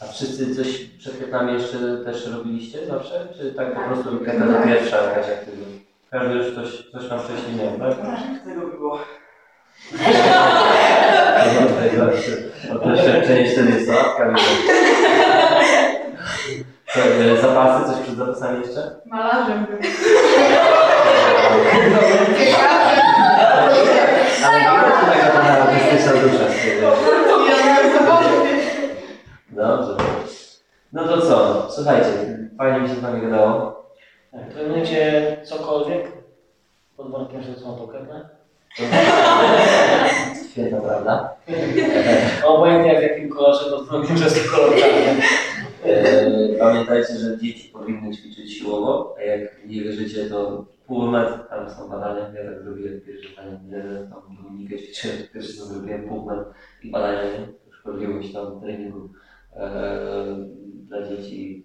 A wszyscy coś przed kwiatami jeszcze też robiliście zawsze? Czy tak po prostu kwiata to pierwsza jakaś aktywność? Każdy już coś, coś tam wcześniej miał, tak? Tego było. *laughs* No, tutaj zawsze o to *laughs* doświadczenie wtedy jest sałatka. Co, e, zapasy? Coś przed zapasami jeszcze? Malarzem był. Ale nie taka ta artystyczna dusza z ciebie. Dobrze. No to co? Słuchajcie, fajnie mi się z wami gadało. Tak, trenujecie cokolwiek pod warunkiem, że są to ketle. Świetna prawda? *laughs* Obojętnie jak w jakim kolorze, pod warunkiem, że jest to kolor czarny. E, Pamiętajcie, że dzieci powinny ćwiczyć siłowo, a jak nie wierzycie, to pół metr, tam są badania, ja tak zrobiłem pierwszy tam, e, tam Dominikę ćwiczyłem, pierwszy co zrobiłem pół metr i badania, nie? Szkodliwość tam treningu e, dla dzieci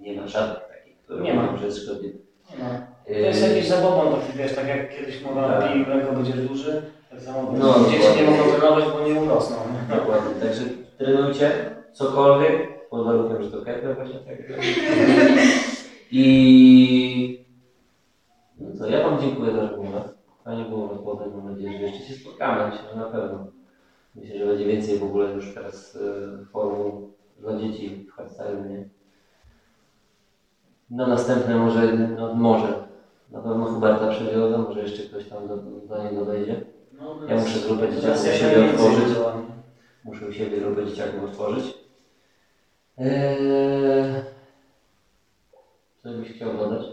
nie ma żadnych takich, które Nie ma. jest szkodliwe. Nie ma. To jest jakiś zabobon taki, wiesz, tak jak kiedyś mówią, Tak. pij mleko, będziesz duży, tak samo No, dzieci nie mogą trenować, bo nie urosną. Dokładnie, także trenujcie cokolwiek, pod warunkiem, że to ketle właśnie tak. *laughs* I no co, ja Wam dziękuję za rozmowę. Fajnie było rozmawiać, mam nadzieję, że jeszcze się spotkamy, myślę, że na pewno. Myślę, że będzie więcej w ogóle już teraz formuł dla dzieci w hardstyle, nie? Na następne może, no może, na pewno Huberta przewiozę, może jeszcze ktoś tam do, do niego dojdzie. No, Ja muszę grupę dzieciaków u jak siebie otworzyć. Muszę u siebie grupę dzieciaków otworzyć. Eee... Co byś chciał dodać?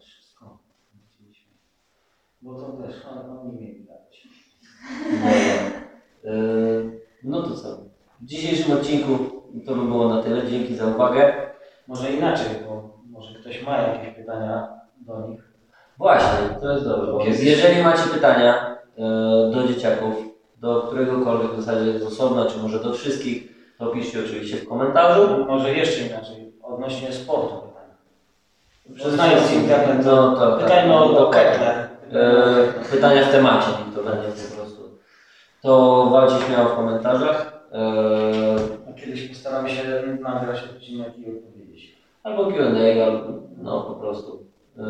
Wszystko. Bo to też, ale nie mieli dać. No, eee, no to co? W dzisiejszym odcinku to by było na tyle. Dzięki za uwagę. Może inaczej, bo może ktoś ma jakieś pytania do nich. Właśnie, to jest pomysł. Jeżeli macie pytania e, do dzieciaków, do któregokolwiek w zasadzie z osobna, czy może do wszystkich, to piszcie oczywiście w komentarzu. Może jeszcze inaczej, odnośnie sportu pytania. Znając internet, No to pytajmy o, o ketle. E, pytania w temacie, to będzie po prostu. To walcie śmiało w komentarzach. E, A Kiedyś postaramy się nagrać odcinek i odpowiedzieć. albo Q&A, albo no po prostu. E,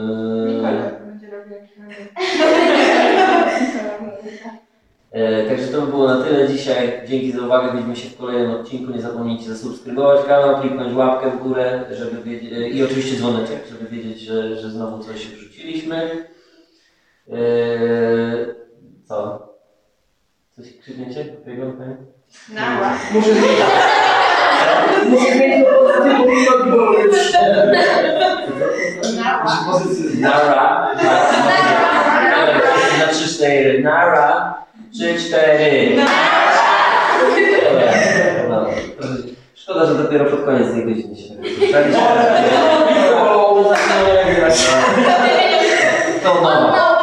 Nikola będzie robił jakiś e, *laughs* także to by było na tyle dzisiaj. Dzięki za uwagę. Widzimy się w kolejnym odcinku. Nie zapomnijcie zasubskrybować kanał, kliknąć łapkę w górę żeby wiedzieć, e, i oczywiście dzwoneczek, żeby wiedzieć, że, że znowu coś wrzuciliśmy. E, co? Coś krzykniecie? Nie? Nała. Muszę zmienić. Muszę zmienić. Nara. Na trzy, cztery. Nara. Trzy, cztery. Dobra. Szkoda, że dopiero pod koniec tej godziny się *laughs* grać. *laughs* To nowa.